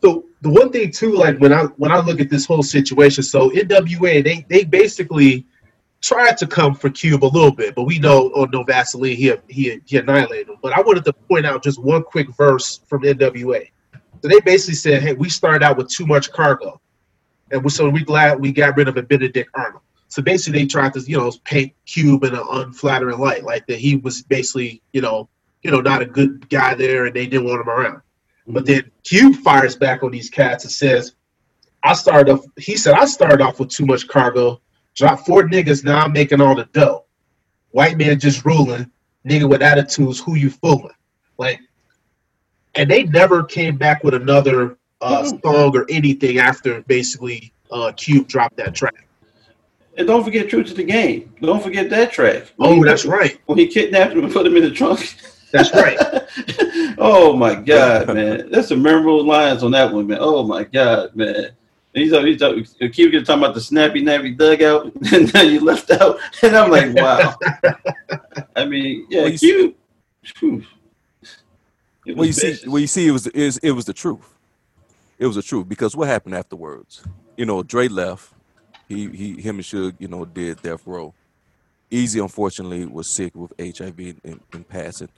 So the one thing too, like when I when I look at this whole situation, so NWA they they basically tried to come for Cube a little bit, but we know on No Vaseline he he he annihilated them. But I wanted to point out just one quick verse from NWA. So they basically said, "Hey, we started out with too much cargo, and we, so we glad we got rid of a Benedict Arnold." So basically, they tried to you know paint Cube in an unflattering light, like that he was basically you know you know not a good guy there, and they didn't want him around. But then Cube fires back on these cats and says, I started off, he said, I started off with too much cargo, dropped four niggas, now I'm making all the dough. White man just ruling, nigga with attitudes, who you fooling? Like, and they never came back with another uh, song or anything after basically uh, Cube dropped that track. And don't forget True to the Game. Don't forget that track. Oh, that's right. When he kidnapped him and put him in the trunk. That's right. oh my god, man. That's some memorable lines on that one, man. Oh my god, man. And He's he's keep talking about the snappy nappy dugout, and now you left out, and I'm like, wow. I mean, yeah, Well, you Cube. phew. Well, you was see, well, you see, it was it, it was the truth. It was the truth because what happened afterwards? You know, Dre left. He he him and Suge, you know, did Death Row. Eazy, unfortunately, was sick with HIV and, and passing.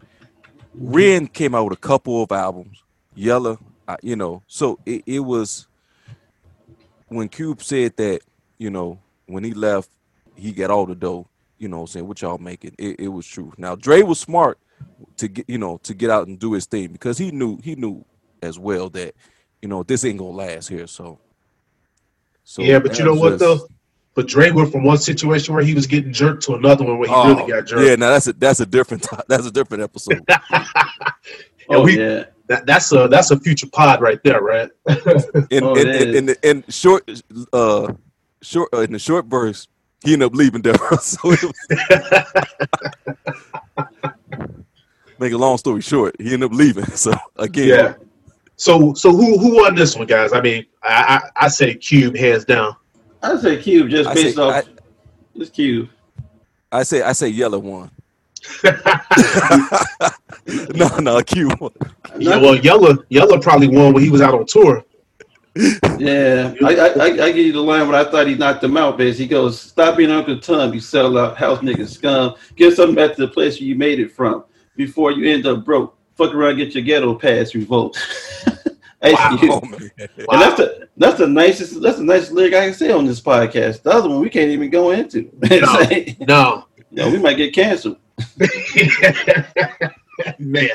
Ren came out with a couple of albums. Yella, you know, so it, it was when Cube said that, you know, when he left, he got all the dough. You know, saying what y'all making. It, it was true. Now Dre was smart to get you know to get out and do his thing because he knew he knew as well that you know this ain't gonna last here. So, so yeah, but you know what just- though? But Dre went from one situation where he was getting jerked to another one where he Oh, really got jerked. Yeah, now that's a that's a different that's a different episode. And oh we- yeah, That, that's a that's a future pod right there, right? In Oh, in, it in, in, the- in short uh short uh, in the short burst, he ended up leaving there. so make a long story short, he ended up leaving. So again, Yeah. So so who who won this one, guys? I mean, I I, I say Cube hands down. I'd say Cube just I based say- off I- this Cube. I say I say yellow one. no, no, cube. yeah, well, yellow yellow probably won when he was out on tour. Yeah, I, I, I, I give you the line when I thought he knocked him out, Biz. He goes, "Stop being Uncle Tom, you sell out house niggas scum. Get something back to the place where you made it from before you end up broke. Fuck around, get your ghetto pass revolt." Wow. Man. And that's the that's the nicest that's the nicest lyric I can say on this podcast. The other one we can't even go into. No. No, no, we might get canceled. man,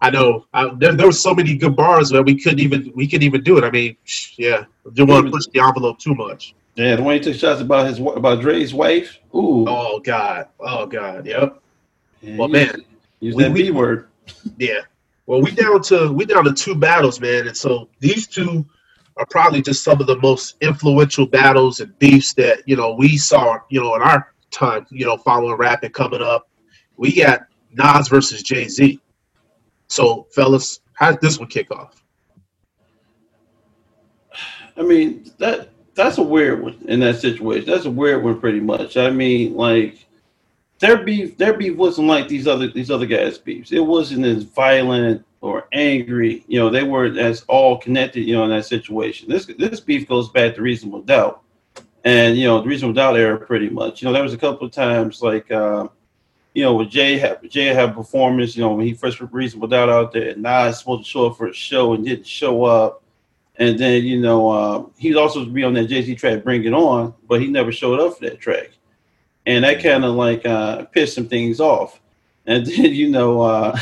I know. I, there, there were so many good bars that we couldn't even we couldn't even do it. I mean, yeah, didn't want to push the envelope too much. Yeah, the one he took shots about his about Dre's wife. Ooh, Oh God, oh God, yep, Yeah, well, man, used- Use we- that B word. yeah. Well, we down to we down to two battles, man, and so these two are probably just some of the most influential battles and beefs that you know we saw, you know, in our time, you know, following rap and coming up. We got Nas versus Jay Z. So, fellas, how did this one kick off? I mean that that's a weird one in that situation. That's a weird one, pretty much. I mean, like their beef, their beef wasn't like these other these other guys' beefs. It wasn't as violent or angry. You know, they weren't as all connected. You know, in that situation. This this beef goes back to Reasonable Doubt, and you know, the Reasonable Doubt era, pretty much. You know, there was a couple of times like. Uh, you know, with Jay had Jay had performance, you know, when he first Reasonable Doubt out there, and Nas supposed to show up for a show and didn't show up. And then you know uh, he's also be on that Jay Z track "Bring It On," but he never showed up for that track, and that kind of like uh, pissed some things off. And then you know, uh,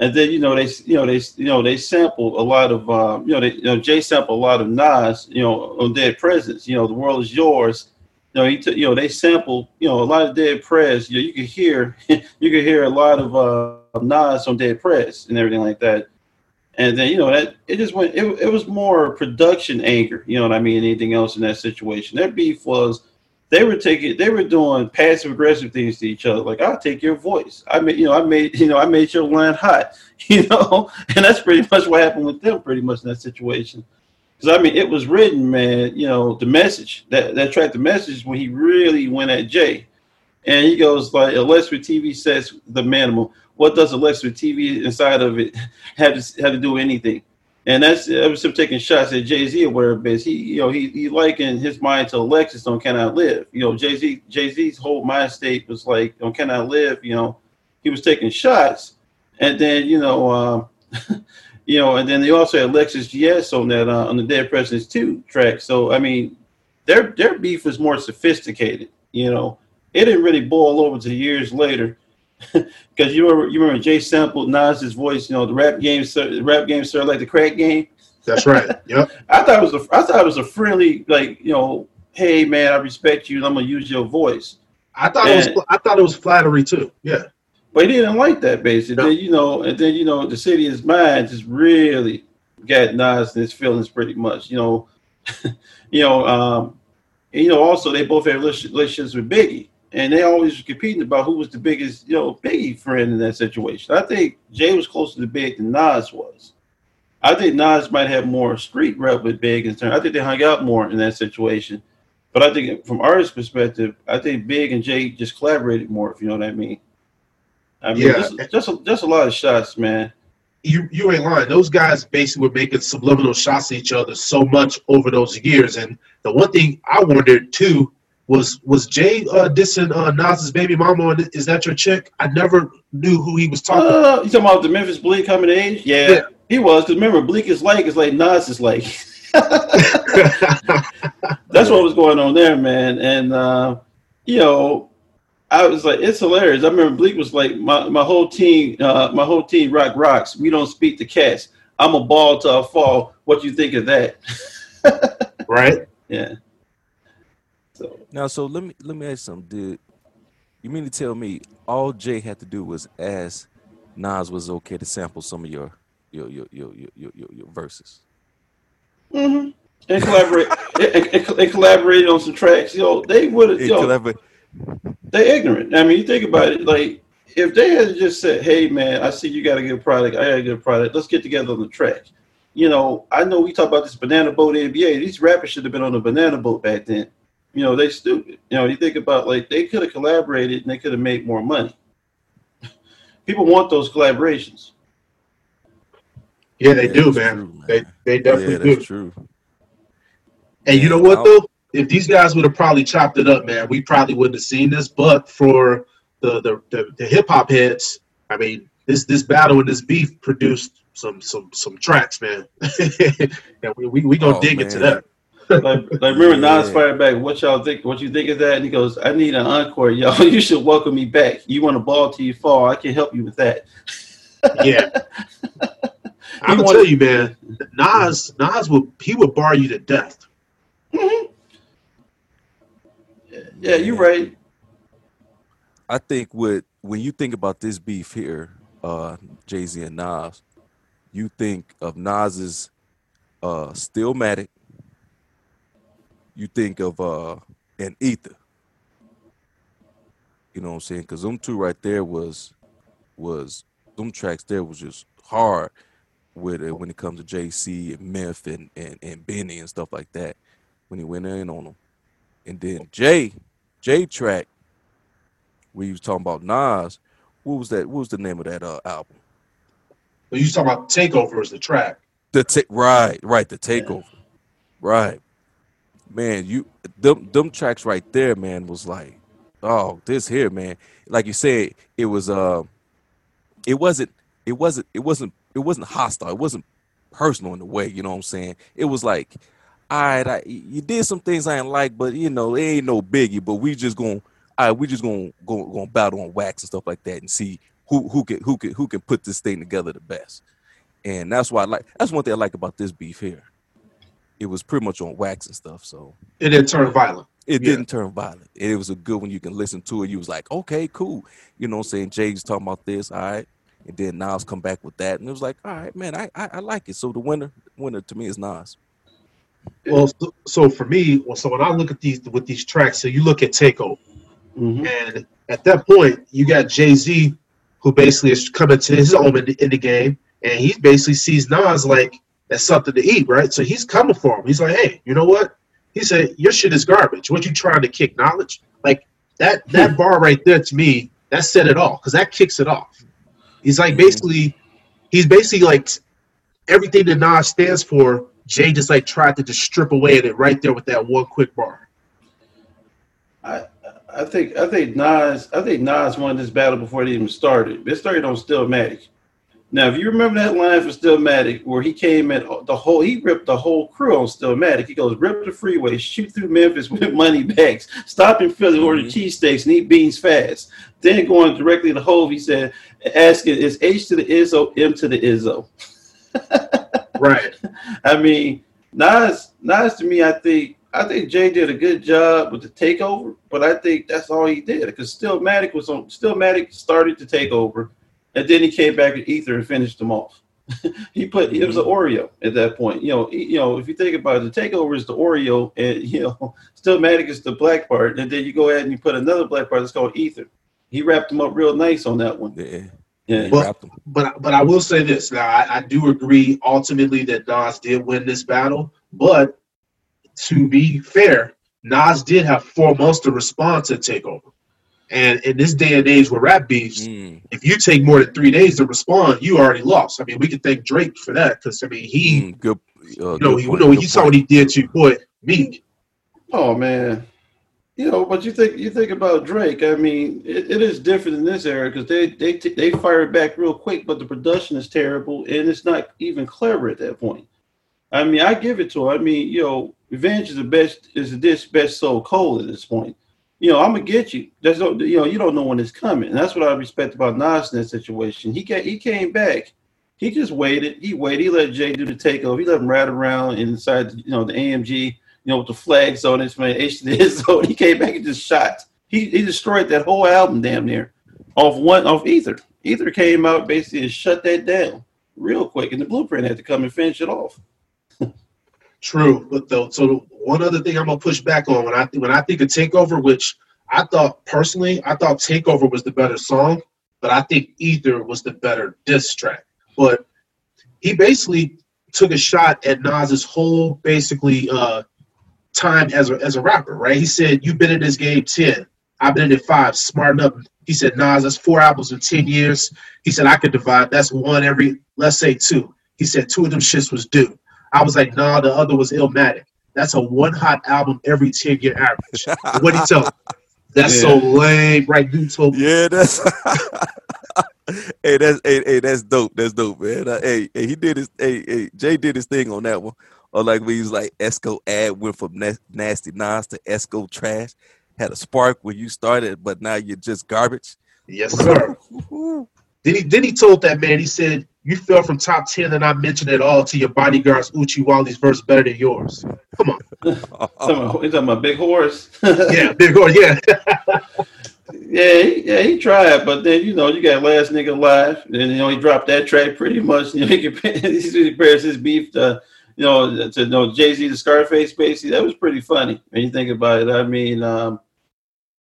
and then you know they you know they you know they sample a lot of uh, you know they you know Jay sampled a lot of Nas you know on Dead Presidents. You know, the world is yours. You know, he t- you know they sample you know a lot of Dead Prez. You know, you can hear you could hear a lot of uh, Nas on Dead Prez and everything like that. And then you know that it just went. It, it was more production anger. You know what I mean? Anything else in that situation? Their beef was they were taking they were doing passive aggressive things to each other. Like I'll take your voice. I made you know I made you know I made your line hot. You know, and that's pretty much what happened with them. Pretty much in that situation. Because I mean, it was written, man. You know, the message that that track, the message when he really went at Jay, and he goes like, "Alexa TV says the minimum. What does Alexa TV inside of it have to have to do with anything?" And that's that was him taking shots at Jay Z or whatever it is. He, you know, he he likened his mind to Alexis on "Can I Live." You know, Jay Z Jay Z's whole mind state was like on "Can I Live." You know, he was taking shots, and then you know. Uh, you know, and then they also had Lexus GS on that uh, on the Dead Presidents Two track. So I mean, their their beef was more sophisticated. You know, it didn't really boil over to years later because you remember you remember Jay sampled Nas's voice. You know, the rap game, the rap game started like the crack game. That's right. Yep. I thought it was a I thought it was a friendly like you know, hey man, I respect you, and I'm gonna use your voice. I thought And- it was I thought it was flattery too. Yeah. But he didn't like that basically. No. Then you know, and then you know, the city is mine just really got Nas and his feelings pretty much. You know, you know, um, and, you know. Also, they both relation- relationships with Biggie, and they always were competing about who was the biggest, you know, Biggie friend in that situation. I think Jay was closer to Big than Nas was. I think Nas might have more street rep with Big in turn. I think they hung out more in that situation. But I think from artist perspective, I think Big and Jay just collaborated more, if you know what I mean. I mean, Yeah. just, just, a, just a lot of shots, man. You you ain't lying. Those guys basically were making subliminal shots at each other so much over those years. And the one thing I wondered too was was Jay uh, dissing uh, Nas's baby mama? and Is that your chick? I never knew who he was talking. Uh, you talking about the Memphis Bleek coming of age? Yeah, Yeah. he was. Because remember, Bleek is like is like Nas is like. That's what was going on there, man. And uh, you know, I was like, it's hilarious. I remember Bleek was like, my, my whole team, uh, my whole team rock rocks. We don't speak to cats. I'm a ball to a fall. What you think of that? right? Yeah. So Now, so let me let me ask you something. Did you mean to tell me all Jay had to do was ask Nas was okay to sample some of your your your your your your, your, your verses? Mm-hmm. and collaborate and, collaborated on some tracks. You know, they would have. You know, collabor- they ignorant. I mean, you think about it. Like, if they had just said, "Hey, man, I see you got a good product. I got a good product. Let's get together on the track." You know, I know we talk about this banana boat NBA. These rappers should have been on the banana boat back then. You know, they stupid. You know, you think about like they could have collaborated and they could have made more money. People want those collaborations. Yeah, they Yeah, do, man. true, They man. they definitely yeah, do. true. And you know what I'll- though? If these guys would have probably chopped it up, man, we probably wouldn't have seen this. But for the the, the, the hip hop heads, I mean, this this battle and this beef produced some some some tracks, man. and we we, we gonna Oh, dig into that. Like, like remember Nas Yeah. fired back. What y'all think? What you think of that? And he goes, "I need an encore, y'all. You should welcome me back. You want a ball till you fall? I can help you with that." Yeah. I'm gonna tell you, man. Nas Nas would he would bar you to death. Yeah, you're right. I think what when you think about this beef here, uh, Jay Z and Nas, you think of Nas's uh, Stillmatic. You think of uh, an Ether. You know what I'm saying? Because them two right there was was them tracks there was just hard with it when it comes to JC and Myth and, and and Benny and stuff like that when he went in on them. And then Jay, J track, we was talking about Nas. What was that? What was the name of that uh, album? But you talking about takeover as the track. The ta- right, right, the takeover, right. Man, you them them tracks right there, man, was like, oh, this here, man. Like you said, it was uh, it wasn't, it wasn't, it wasn't, it wasn't hostile. It wasn't personal in the way. You know what I'm saying? It was like, all right, I, you did some things I ain't like, but you know, it ain't no biggie. But we just gonna, all right, we just gonna go gonna battle on wax and stuff like that, and see who who can who can who can put this thing together the best. And that's why I like. That's one thing I like about this beef here. It was pretty much on wax and stuff, so It didn't turn violent. it Yeah. didn't turn violent. It was a good one. You can listen to it. You was like, okay, cool. You know what I'm saying? Jay's talking about this, all right. And then Nas come back with that. And it was like, all right, man, I I, I like it. So the winner, winner to me is Nas. Well, so, so for me, well, so when I look at these with these tracks, so you look at Takeover, Mhm. and at that point, you got Jay Z, who basically is coming to his own in the, in the game, and he basically sees Nas like that's something to eat, right? So he's coming for him. He's like, hey, you know what? He said, your shit is garbage. What you trying to kick knowledge? Like that that bar right there to me, that said it all because that kicks it off. He's like Mhm. basically, he's basically like everything that Nas stands for. Jay just like tried to just strip away at it right there with that one quick bar. I I think I think Nas I think Nas won this battle before it even started. It started on Stillmatic. Now, if you remember that line for Stillmatic, where he came at the whole, he ripped the whole crew on Stillmatic. He goes, rip the freeway, shoot through Memphis with money bags, stop in Philly, order Mhm. cheesesteaks, and eat beans fast. Then going directly to Hove, he said, asking, is H to the Izzo, M to the Izzo? Right. I mean, Nas, Nas to me, I think, I think Jay did a good job with the takeover, but I think that's all he did because Stillmatic was on. Stillmatic started to take over, and then he came back with Ether and finished them off. he put it was an mm-hmm. Oreo at that point. You know, you know, if you think about it, the takeover is the Oreo, and you know, Stillmatic is the black part, and then you go ahead and you put another black part that's called Ether. He wrapped them up real nice on that one. Yeah. Yeah. He Well- But but I will say this. Now I, I do agree ultimately that Nas did win this battle. But to be fair, Nas did have four months to respond to Takeover. And in this day and age with rap beefs, Mm, if you take more than three days to respond, you already lost. I mean, we can thank Drake for that because I mean he, mm, good. Uh, you know, good you know, good you saw point. what he did to your boy Meek. Oh man, you know, but you think you think about Drake. I mean, it, it is different in this era because they they t- they fired back real quick, but the production is terrible and it's not even clever at that point. I mean, I give it to him. I mean, you know, Revenge is the best is the dish best sold cold at this point. You know, I'm gonna get you. No, you know, you don't know when it's coming. And that's what I respect about Nas in that situation. He came, he came back. He just waited. He waited. He let Jay do the takeover. He let him ride around inside, you know, the AMG you know, with the flags on it, man, his zone. He came back and just shot. He he destroyed that whole album damn near off one off Ether. Ether came out basically and shut that down real quick, and the blueprint had to come and finish it off. True, but though, so one other thing I'm gonna push back on when I when I think of Takeover, which I thought personally, I thought Takeover was the better song, but I think Ether was the better diss track. But he basically took a shot at Nas's whole basically uh, time as a as a rapper, right? He said, "You've been in this game ten, I've been in it five. Smarten up." He said, "Nas, that's four albums in ten years." He said, "I could divide. That's one every. Let's say two. He said two of them shits was due. I was like, nah, the other was Illmatic. That's a one hot album every 10 year average. what do you tell me? That's so lame, right? Dude told me. Yeah, that's hey, that's hey, hey, that's dope. That's dope, man. Uh, hey, hey, he did his hey, hey, Jay did his thing on that one. Or like when he was like Esco ad went from nas- nasty Nas to Esco trash. Had a spark when you started, but now you're just garbage. Yes, sir. then he then he told that man, he said, You fell from top 10 and I mentioned it all to your bodyguards Oochie Wally's verse better than yours. Come on. He's talking about Big Horse. Yeah, big horse, yeah. Yeah, he, yeah, he tried, but then you know you got last nigga alive, and you know he dropped that track pretty much. You know he compares, he compares his beef to you know to you know Jay Z to Scarface. Basically, that was pretty funny when you think about it. I mean, um,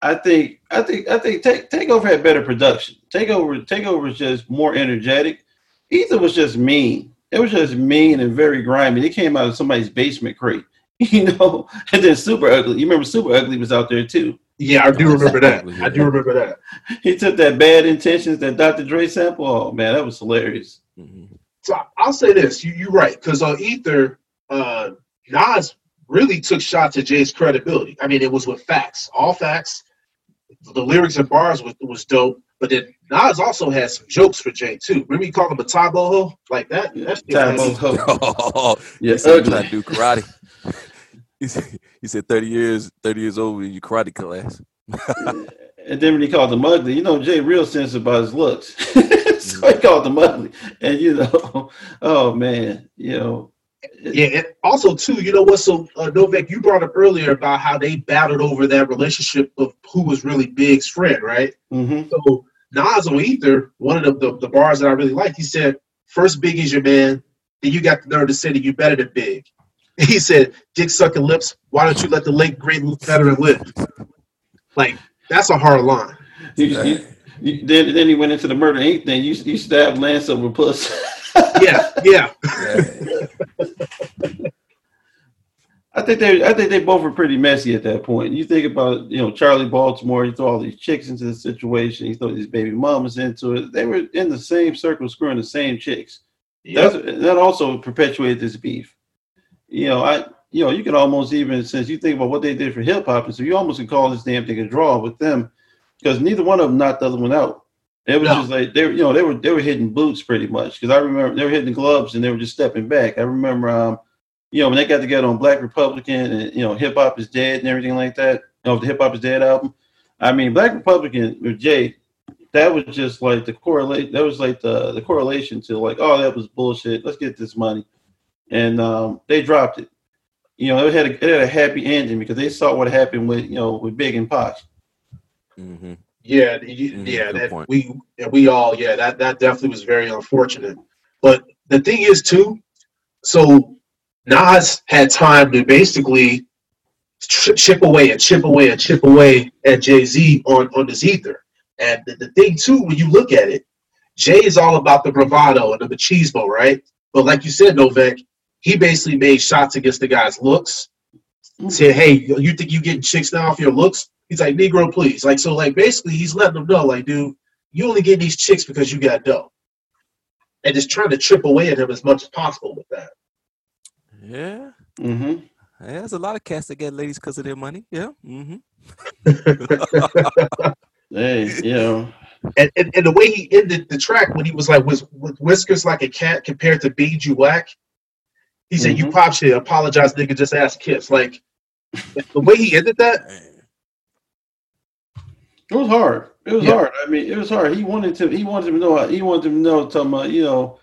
I think I think I think take Takeover had better production. Takeover Takeover was just more energetic. Ether was just mean. It was just mean and very grimy. It came out of somebody's basement crate, you know. And then Super Ugly. You remember Super Ugly was out there too. Yeah, I do remember that. I do remember that. He took that bad intentions that Dr. Dre sample. Oh man, that was hilarious. Mhm. So I'll say this: you you're right because on Ether, uh, Nas really took shots at Jay's credibility. I mean, it was with facts, all facts. The lyrics and bars was, was dope, but But then Nas also had some jokes for Jay too. Remember he called him a tabo ho? Like that? That's Tabo ho. Oh, Yeah, he ugly. trying to do karate. he, said, he said 30 years, 30 years old in your karate class. And then when he called him ugly, you know, Jay real sensitive about his looks. so he called him ugly. And you know, oh man, you know. Yeah, and also too, you know what? So uh, Novak, you brought up earlier about how they battled over that relationship of who was really Big's friend, right? mhm. So Nas on Ether, one of the, the, the bars that I really liked, he said, first Big is your man, then you got the nerve to say that you're better than Big. He said, dick sucking lips, why don't you let the late great veteran live? Like, that's a hard line. You, you, you, then, then he went into the murder Inc. thing. You, you stabbed Lance over puss. Yeah, yeah. I think they I think they both were pretty messy at that point. You think about, you know, Charli Baltimore, you throw all these chicks into the situation, you throw these baby mamas into it. They were in the same circle screwing the same chicks. That's, that also perpetuated this beef. You know, I you know, you could almost even since you think about what they did for hip hop, and so you almost could call this damn thing a draw with them because neither one of them knocked the other one out. It was No. just like they were, you know, they were they were hitting boots pretty much because I remember they were hitting gloves and they were just stepping back. I remember, um, you know, when they got together on Black Republican and you know, hip hop is dead and everything like that. You know, the hip hop is dead album. I mean, Black Republican with Jay, that was just like the correlate. That was like the the correlation to like, oh, that was bullshit. Let's get this money, and um, they dropped it. You know, it had a, it had a happy ending because they saw what happened with you know with Big and Pac. hmm Yeah, you, Mhm, yeah, good that point. we yeah, we all yeah that that definitely was very unfortunate. But the thing is too, so Nas had time to basically chip away and chip away and chip away at Jay Z on on this ether. And the, the thing too, when you look at it, Jay is all about the bravado and the machismo, right? But like you said, Novak, he basically made shots against the guy's looks. Said, "Hey, you think you getting chicks now off your looks?" He's like, Negro, please. Like, so, like, basically, he's letting them know, like, dude, you only get these chicks because you got dough. And just trying to chip away at him as much as possible with that. Yeah. Mm-hmm. Yeah, there's a lot of cats that get ladies because of their money. Yeah. hmm Hey, you know, And, and, and the way he ended the track when he was like, was with whiskers like a cat compared to beads you whack, he said, You Mhm. pop shit, apologize, nigga, just ask Kiss. Like, the way he ended that, it was hard. It was Yeah. hard. I mean, it was hard. He wanted to. He wanted to know. He wanted to know. Talking about, you know,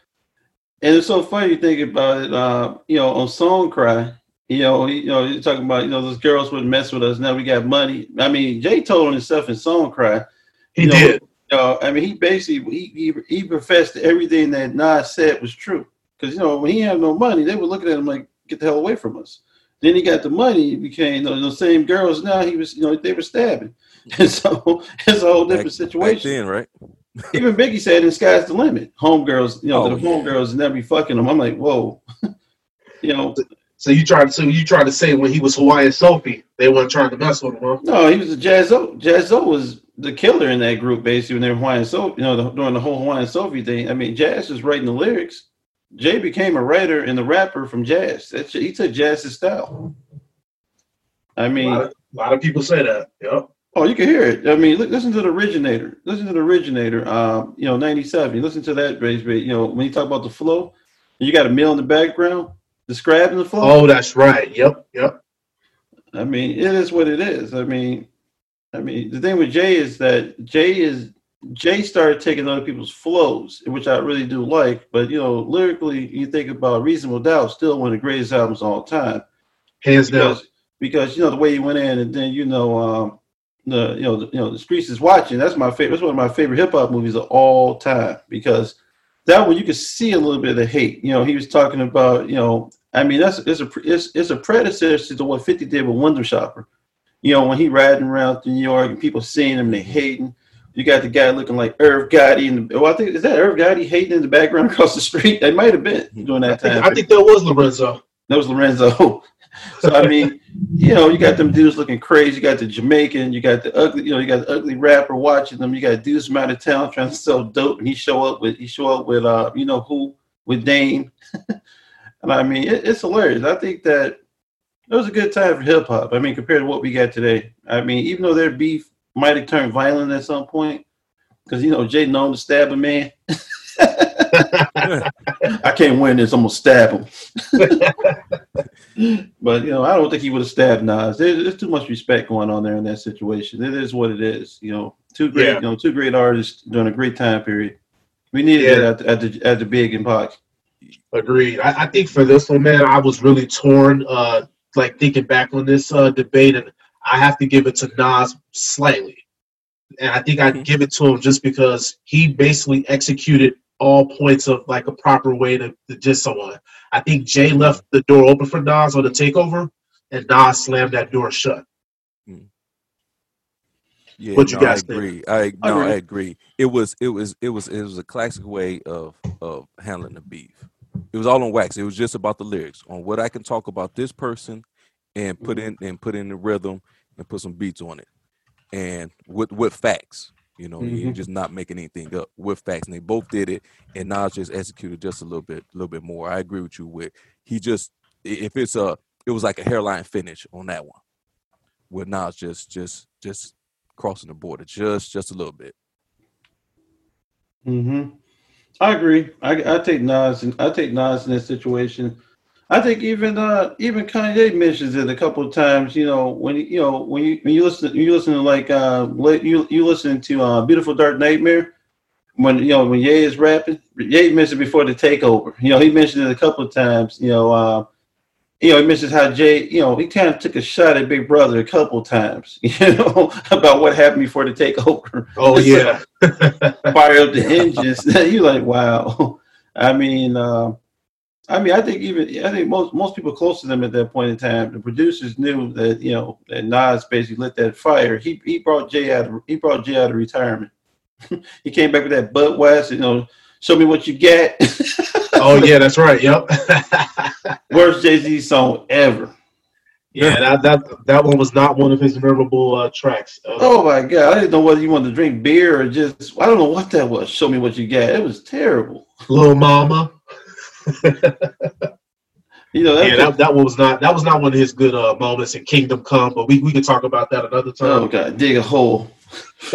and it's so funny you think about it. Uh, you know, on Song Cry, you know, he, you know, you're talking about, you know, those girls wouldn't mess with us. Now we got money. I mean, Jay told on himself in Song Cry. he You know, did. You know, I mean, he basically he, he he professed that everything that Nas said was true. Because you know, when he had no money, they were looking at him like, "Get the hell away from us." Then he got the money, he became those, those same girls. Now he was, you know, they were stabbing, and so it's a whole different Back situation. then, right? Even Biggie said, "The sky's the limit." Homegirls, you know, Oh, the yeah. homegirls never be fucking them. I'm like, whoa, you know. So you tried, so you tried to say when he was Hawaiian Sophie, they weren't trying to mess with him, huh? No, he was a Jaz-O. Jaz-O was the killer in that group, basically, when they were Hawaiian Sophie, you know, the, during the whole Hawaiian Sophie thing. I mean, Jazz was writing the lyrics. Jay became a writer and the rapper from Jazz. That's, he took Jazz's style. I mean, lot, of, a lot of people say that. Yep. Oh, you can hear it. I mean, listen to the originator. Listen to the originator. Um, you know, '97. You listen to that, basically. You know, when you talk about the flow, you got a mill in the background describing the flow. Oh, that's right. Yep. Yep. I mean, it is what it is. I mean, I mean, the thing with Jay is that Jay is Jay started taking other people's flows, which I really do like. But you know, lyrically, you think about Reasonable Doubt, still one of the greatest albums of all time. Hands down. Because, because you know the way he went in, and then you know, um, the you know, the, you know, the streets is watching. That's my favorite. That's one of my favorite hip hop movies of all time because that one you could see a little bit of the hate. You know, he was talking about you know, I mean, that's it's a it's, it's a predecessor to what Fifty did with Window Shopper. You know, when he riding around through New York and people seeing him, and they hating. You got the guy looking like Irv Gotti, and well, oh, I think is that Irv Gotti hating in the background across the street. It might have been during I that think, time. I think that was Lorenzo. That was Lorenzo. so I mean, you know, you got them dudes looking crazy. You got the Jamaican. You got the ugly. You know, you got the ugly rapper watching them. You got dudes from out of town trying to sell dope, and he show up with he show up with uh, you know who with Dame. and I mean, it, it's hilarious. I think that it was a good time for hip hop. I mean, compared to what we got today. I mean, even though their beef might have turned violent at some point, because you know Jay known to stab a man. I can't win this. I'm gonna stab him. but you know, I don't think he would have stabbed Nas. There's, there's, too much respect going on there in that situation. It is what it is. You know, two great, yeah. you know, two great artists during a great time period. We needed yeah. that at, at, the at the big and Pac. Agreed. I, I, think for this one, man, I was really torn. Uh, like thinking back on this uh, debate, and I have to give it to Nas slightly. And I think I'd mm-hmm. give it to him just because he basically executed all points of like a proper way to, to just someone. I think Jay left the door open for Nas on the takeover, and Nas slammed that door shut. Hmm. Yeah, what you no, guys I agree. Think? I no, I agree. I agree. It was it was it was it was a classic way of of handling the beef. It was all on wax. It was just about the lyrics on what I can talk about this person and put mm-hmm. in and put in the rhythm and put some beats on it, and with with facts. You know, mm-hmm. just not making anything up with facts. And they both did it, and Nas just executed just a little bit, a little bit more. I agree with you with he just if it's a it was like a hairline finish on that one, with Nas just just just crossing the border just just a little bit. Hmm. I agree. I I take Nas and I take Nas in that situation. I think even uh even Kanye mentions it a couple of times. You know when you know when you when you listen you listen to like uh you you listen to uh Beautiful Dark Nightmare when you know when Ye is rapping. Ye mentioned before the takeover. You know he mentioned it a couple of times. You know uh you know he mentions how Jay you know he kind of took a shot at Big Brother a couple of times. You know about what happened before the takeover. Oh yeah, fire up the engines. You're like wow. I mean. uh I mean, I think even I think most most people close to them at that point in time, the producers knew that you know that Nas basically lit that fire. He he brought Jay out of he brought Jay out of retirement. he came back with that Budweiser, you know, show me what you get. oh yeah, that's right. Yep. Worst Jay Z song ever. Yeah, that, that that one was not one of his memorable uh, tracks. Uh, oh my god, I didn't know whether you wanted to drink beer or just I don't know what that was. Show me what you got. It was terrible. Little Mama. you know, yeah, that, that was not that was not one of his good uh, moments in Kingdom Come, but we, we can talk about that another time. Oh god, dig a hole.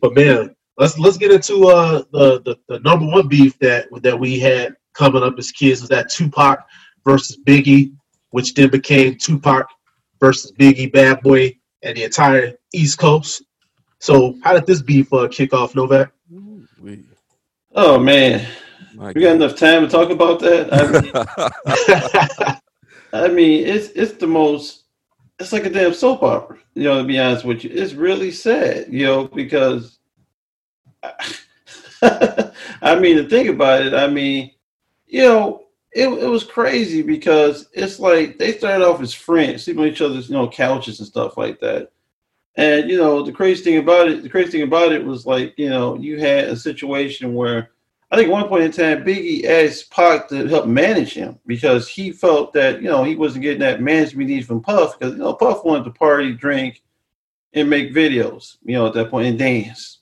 but man, let's let's get into uh the, the, the number one beef that that we had coming up as kids was that Tupac versus Biggie, which then became Tupac versus Biggie, Bad Boy, and the entire East Coast. So how did this beef uh, kick off, Novak? Oh man, my we got enough time to talk about that. I mean, I mean, it's it's the most. It's like a damn soap opera. You know, to be honest with you, it's really sad. You know, because I mean, to think about it, I mean, you know, it, it was crazy because it's like they started off as friends, sleeping on each other's, you know, couches and stuff like that. And you know, the crazy thing about it, the crazy thing about it was like, you know, you had a situation where I think one point in time, Biggie asked Pac to help manage him because he felt that you know he wasn't getting that management need from Puff because you know Puff wanted to party, drink, and make videos. You know at that point and dance.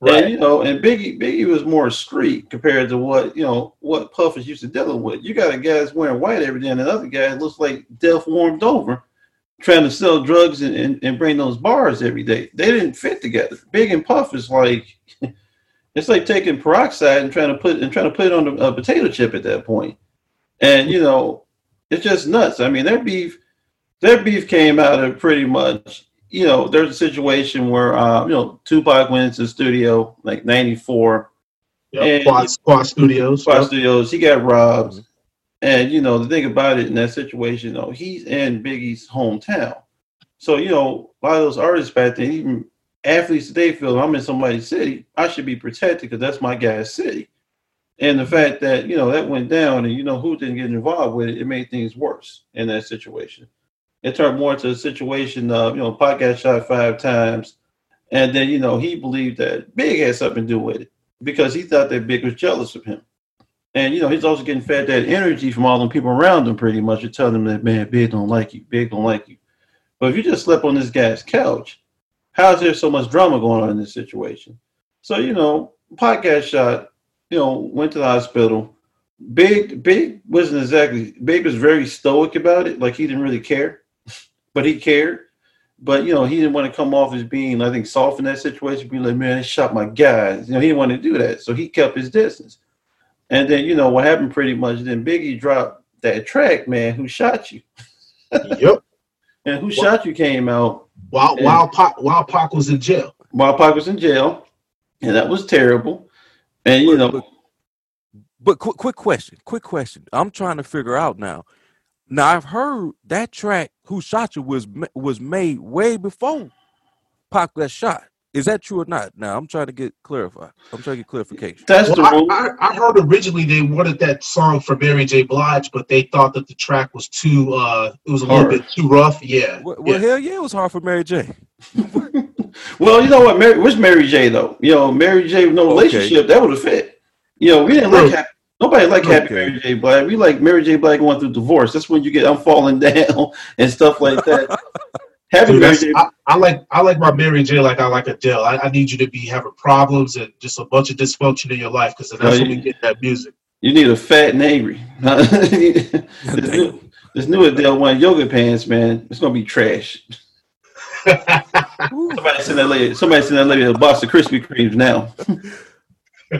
Right. And you know, and Biggie Biggie was more street compared to what you know what Puff is used to dealing with. You got a guy that's wearing white every day, and another guy looks like death warmed over, trying to sell drugs and, and, and bring those bars every day. They didn't fit together. Big and Puff is like It's like taking peroxide and trying to put and trying to put it on a, a potato chip at that point. And you know, it's just nuts. I mean, their beef, their beef came out of pretty much. You know, there's a situation where uh, you know Tupac went into the studio like '94. Yep, Quad, Quad Studios. Quad yep. Studios. He got robbed. And you know the thing about it in that situation, though, he's in Biggie's hometown. So you know a lot of those artists back then, even athletes today feel I'm in somebody's city, I should be protected because that's my guy's city. And the fact that, you know, that went down and, you know, who didn't get involved with it, it made things worse in that situation. It turned more into a situation of, you know, Pac got shot five times. And then, you know, he believed that Big had something to do with it because he thought that Big was jealous of him. And, you know, he's also getting fed that energy from all the people around him pretty much to tell them that, man, Big don't like you. Big don't like you. But if you just slept on this guy's couch, how is there so much drama going on in this situation? So, you know, Pac got shot, you know, went to the hospital. Big, Big wasn't exactly, Big was very stoic about it. Like he didn't really care, but he cared. But you know, he didn't want to come off as being, I think, soft in that situation. Be like, man, they shot my guys. You know, he didn't want to do that, so he kept his distance. And then you know what happened pretty much. Then Biggie dropped that track, man. Who shot you? Yep. And who shot you came out While And- while Pac while Pac was in jail. while Pac was in jail, and that was terrible. And you know, But quick, quick question, quick question. I'm trying to figure out now. Now I've heard that track "Who Shot You" was was made way before Pac got shot. Is that true or not? Now I'm trying to get clarified. I'm trying to get clarification. that's the Well, rule. I, I, I heard originally they wanted that song for Mary J. Blige, but they thought that the track was too uh it was a little bit too rough. Yeah. Well, well yeah. hell yeah, it was hard for Mary J. Well, you know what? Mary, where's Mary J. though? You know, Mary J. with no Okay. relationship that would have fit. You know, we didn't like happy, nobody like Happy Okay. Mary J. Black. We like Mary J. Black going through divorce. That's when you get I'm falling down and stuff like that. Dude, Mary. I, I like I like my Mary J. Like I like Adele. I, I need you to be having problems and just a bunch of dysfunction in your life because that's Oh, when you- we get that music. You need a fat and angry. this, new, this new Adele wearing yoga pants, man. It's gonna be trash. Somebody send that lady. Somebody send that lady a box of Krispy Kremes now.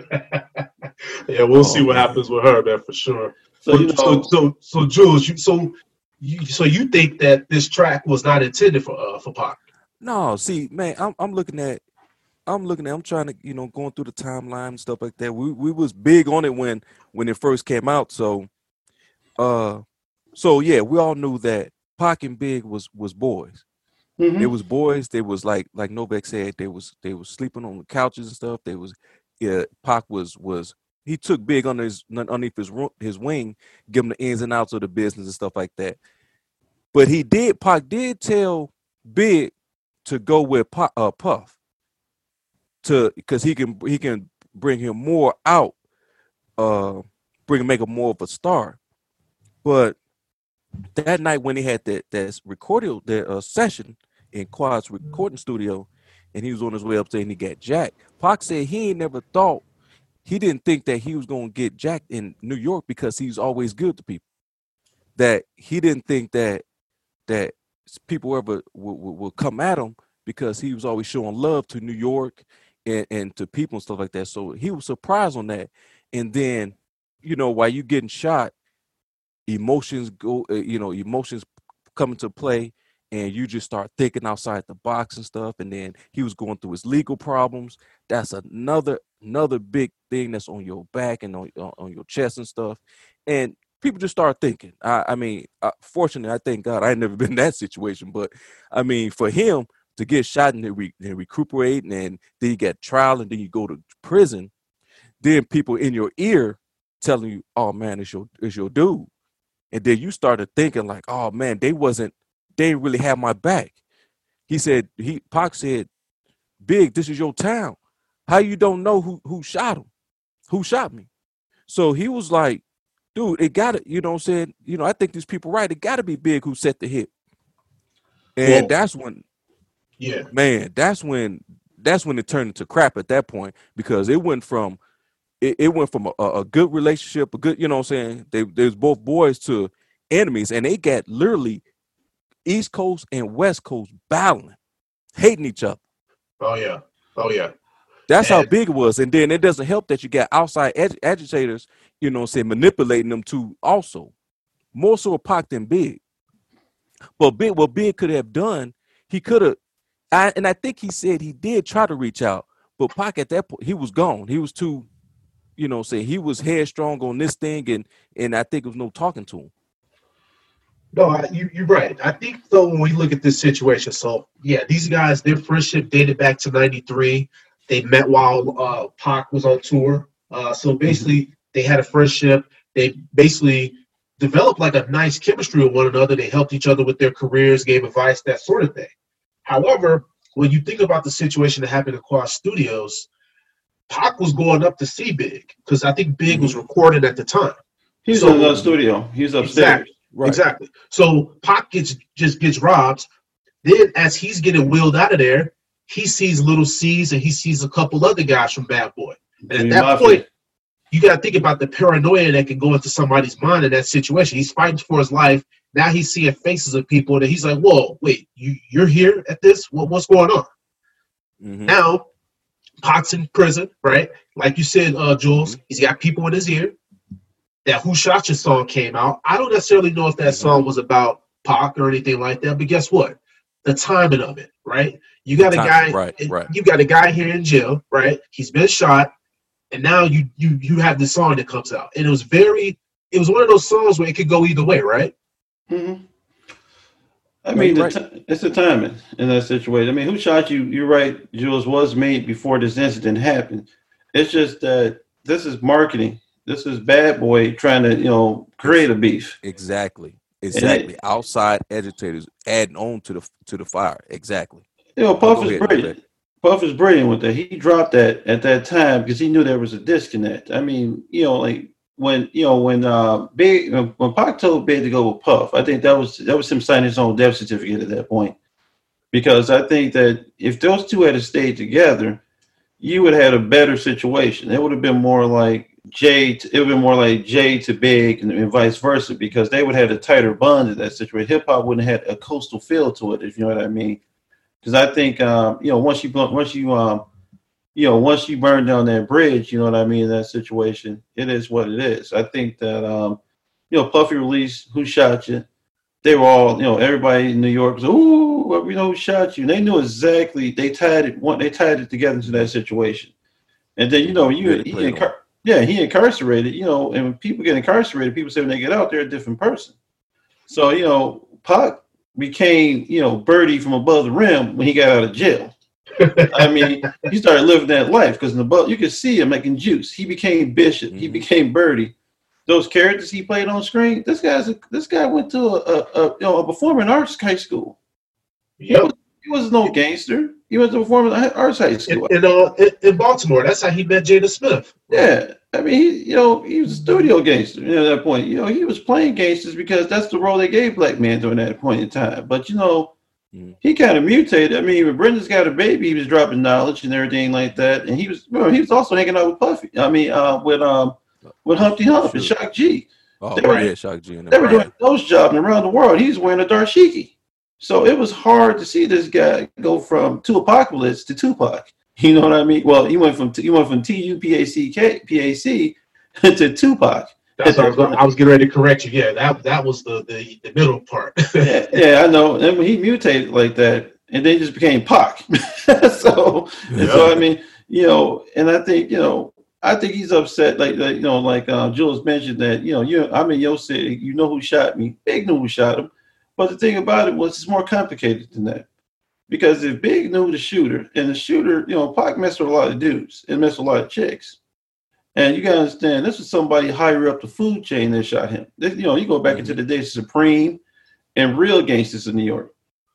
yeah, we'll oh, see Oh, what man. happens with her, man, for sure. So So, you know, so, so, so, Jules, you, so you, so you think that this track was not intended for uh, for Pac? No, see, man, I'm I'm looking at I'm looking at I'm trying to, you know, going through the timeline and stuff like that. We we was big on it when when it first came out. So uh so yeah, we all knew that Pac and Big was was boys. mhm. They was boys. They was like like Novak said, they was they was sleeping on the couches and stuff. They was yeah, Pac was was he took Big under his underneath his his wing, give him the ins and outs of the business and stuff like that. But he did Pac did tell Big to go with Puff, uh, Puff to because he can he can bring him more out, uh, bring make him more of a star. But that night when he had that that recorded that uh, session in Quad's recording studio, and he was on his way up there and he got jacked. Pac said he ain't never thought he didn't think that he was gonna get Jack in New York because he's always good to people. That he didn't think that that people ever will, will, will come at him because he was always showing love to New York and, and to people and stuff like that. So he was surprised on that. And then, you know, while you getting shot, emotions go, uh, you know, emotions come into play and you just start thinking outside the box and stuff. And then he was going through his legal problems. That's another another big thing that's on your back and on on on your chest and stuff. And people just start thinking. I, I mean, uh, fortunately, I thank God I ain't never been in that situation. But I mean, for him to get shot and then, re, recuperate, and then you get trial, and then you go to prison, then people in your ear telling you, "Oh man, it's your it's your dude," and then you started thinking like, "Oh man, they wasn't they didn't really have my back." He said, "He Pac said, Big, this is your town. How you don't know who who shot him? Who shot me?" So he was like, dude, it got to, you know what I'm saying? You know, I think these people right. It got to be big who set the hit. And Well- that's when, Yeah. man, that's when, that's when it turned into crap at that point because it went from, it, it went from a, a good relationship, a good, you know what I'm saying? They, they was both boys to enemies and they got literally East Coast and West Coast battling, hating each other. Oh yeah. Oh yeah. That's how big it was. And then it doesn't help that you got outside ag- agitators, you know, say manipulating them too also. More so a Pac than Big. But Big, what Big could have done, he could have, I, and I think he said he did try to reach out, but Pac at that point, he was gone. He was too, you know, say he was headstrong on this thing, and and I think there was no talking to him. No, I, you, you're right. I think though when we look at this situation, so yeah, these guys, their friendship dated back to '93. They met while uh, Pac was on tour. Uh, so basically, they had a friendship. They basically developed like a nice chemistry with one another. They helped each other with their careers, gave advice, that sort of thing. However, when you think about the situation that happened at Quad Studios, Pac was going up to see Big because I think Big was recording at the time. He's So- in the studio. He's upstairs. Exactly. Exactly. So Pac gets just gets robbed. Then as he's getting wheeled out of there, he sees Lil' Cease and he sees a couple other guys from Bad Boy. And at Jimmy that Mafia. point, you got to think about the paranoia that can go into somebody's mind in that situation. He's fighting for his life. Now he's seeing faces of people that he's like, "Whoa, wait, you you're here at this? What, what's going on?" Mhm. Now, Pac's in prison, right? Like you said, uh, Jules, he's got people in his ear. That Who Shot Ya" song came out. I don't necessarily know if that song was about Pac or anything like that, but guess what? The timing of it, right? You got a guy, right, right. you got a guy here in jail, right? He's been shot, and now you you you have this song that comes out, and it was very, it was one of those songs where it could go either way, right? hmm I mean, you're the ti- it's the timing in that situation. I mean, who shot you? You're right. Jules was made before this incident happened. It's just that this is marketing. This is Bad Boy trying to, you know, create a beef. Exactly. Exactly. Outside agitators adding on to the to the fire. Exactly. You know, Oh, Puff go is ahead, brilliant. Puff is brilliant with that. He dropped that at that time because he knew there was a disconnect. I mean, you know, like when you know when uh Big when Pac told Big to go with Puff, I think that was that was him signing his own death certificate at that point. Because I think that if those two had stayed together, you would have had a better situation. It would have been more like Jay. To, it would have been more like Jay to Big and, and vice versa because they would have had a tighter bond in that situation. Hip hop wouldn't have had a coastal feel to it, if you know what I mean because I think um, you know once you once you um, you know once you burn down that bridge, you know what I mean. In that situation, it is what it is. I think that um, you know Puffy released "Who Shot You." They were all you know everybody in New York was ooh we know who shot you. And they knew exactly. They tied it one. They tied it together to that situation. And then you know you he incar- yeah he incarcerated. You know, and when people get incarcerated, people say when they get out, they're a different person. So you know, Pac became you know Birdie from above the rim when he got out of jail. I mean, he started living that life because in the book you could see him making juice. He became Bishop. He Mhm. became Birdie. Those characters he played on screen. This guy's a, this guy went to a, a, a you know a performing arts high school. Yep. He was no gangster. He went to performing arts high In, school. in, uh, in, in Baltimore, that's how he met Jada Smith. Yeah, I mean, he, you know, he was a studio gangster you know, at that point. You know, he was playing gangsters because that's the role they gave black men during that point in time. But you know, Mhm. he kind of mutated. I mean, when Brenda's got a baby, he was dropping knowledge and everything like that. And he was, remember, he was also hanging out with Puffy. I mean, uh, with um, with Humpty Hump and Sure. Shock G. Oh, They were- yeah, Shock G and They were doing those jobs around the world. He's wearing a dashiki. So it was hard to see this guy go from 2Pacalypse to Tupac. You know what I mean? Well, he went from he went from T U P A C K P A C to Tupac. That's what I was, going, I was getting ready to correct you. Yeah, that that was the the, the middle part. yeah, yeah, I know. And when he mutated like that, and then just became Pac. so, and so I mean, you know, and I think you know, I think he's upset. Like, like you know, like uh, Jules mentioned that you know, you I'm in your city. You know who shot me? Big knew who shot him. But the thing about it was, it's more complicated than that. Because if Big knew the shooter, and the shooter, you know, Pac messed with a lot of dudes and messed with a lot of chicks. And you gotta understand, this was somebody higher up the food chain that shot him. This, you know, you go back into mm-hmm. the days of Supreme and real gangsters in New York.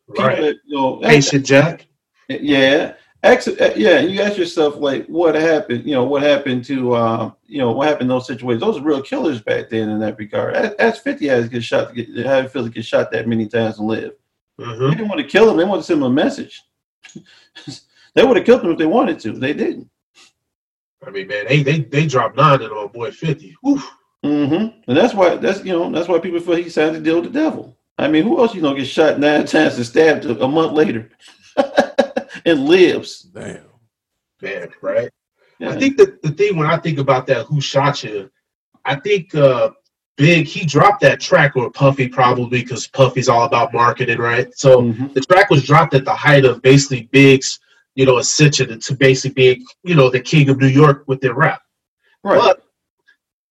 People right. that, you know, Haitian Jack. yeah. Ex- uh, yeah, you ask yourself like, what happened? You know, what happened to, um, you know, what happened in those situations? Those were real killers back then in that regard. As, Fifty has get shot, to get, how it feels to get shot that many times and live. They hmm didn't want to kill him. They wanted to send him a message. they would have killed him if they wanted to. They didn't. I mean, man, they they they dropped nine on our boy Fifty. Oof. hmm And that's why that's you know that's why people feel he signed to deal with the devil. I mean, who else you know get shot nine times and stabbed a, a month later and lives? Damn. Man, right? Yeah. I think that the thing when I think about that, who shot you? I think uh Big he dropped that track or Puffy probably because Puffy's all about marketing, right? So Mhm. the track was dropped at the height of basically Big's, you know, ascension to basically being, you know, the king of New York with their rap. right. But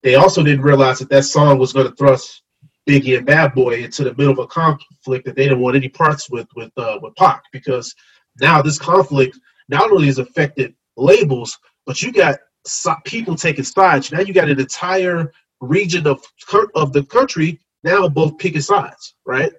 they also didn't realize that that song was going to thrust Biggie and Bad Boy into the middle of a conflict that they didn't want any parts with with uh, with Pac because now this conflict not only has affected labels, but you got so- people taking sides. Now you got an entire region of of the country now both picking sides, right?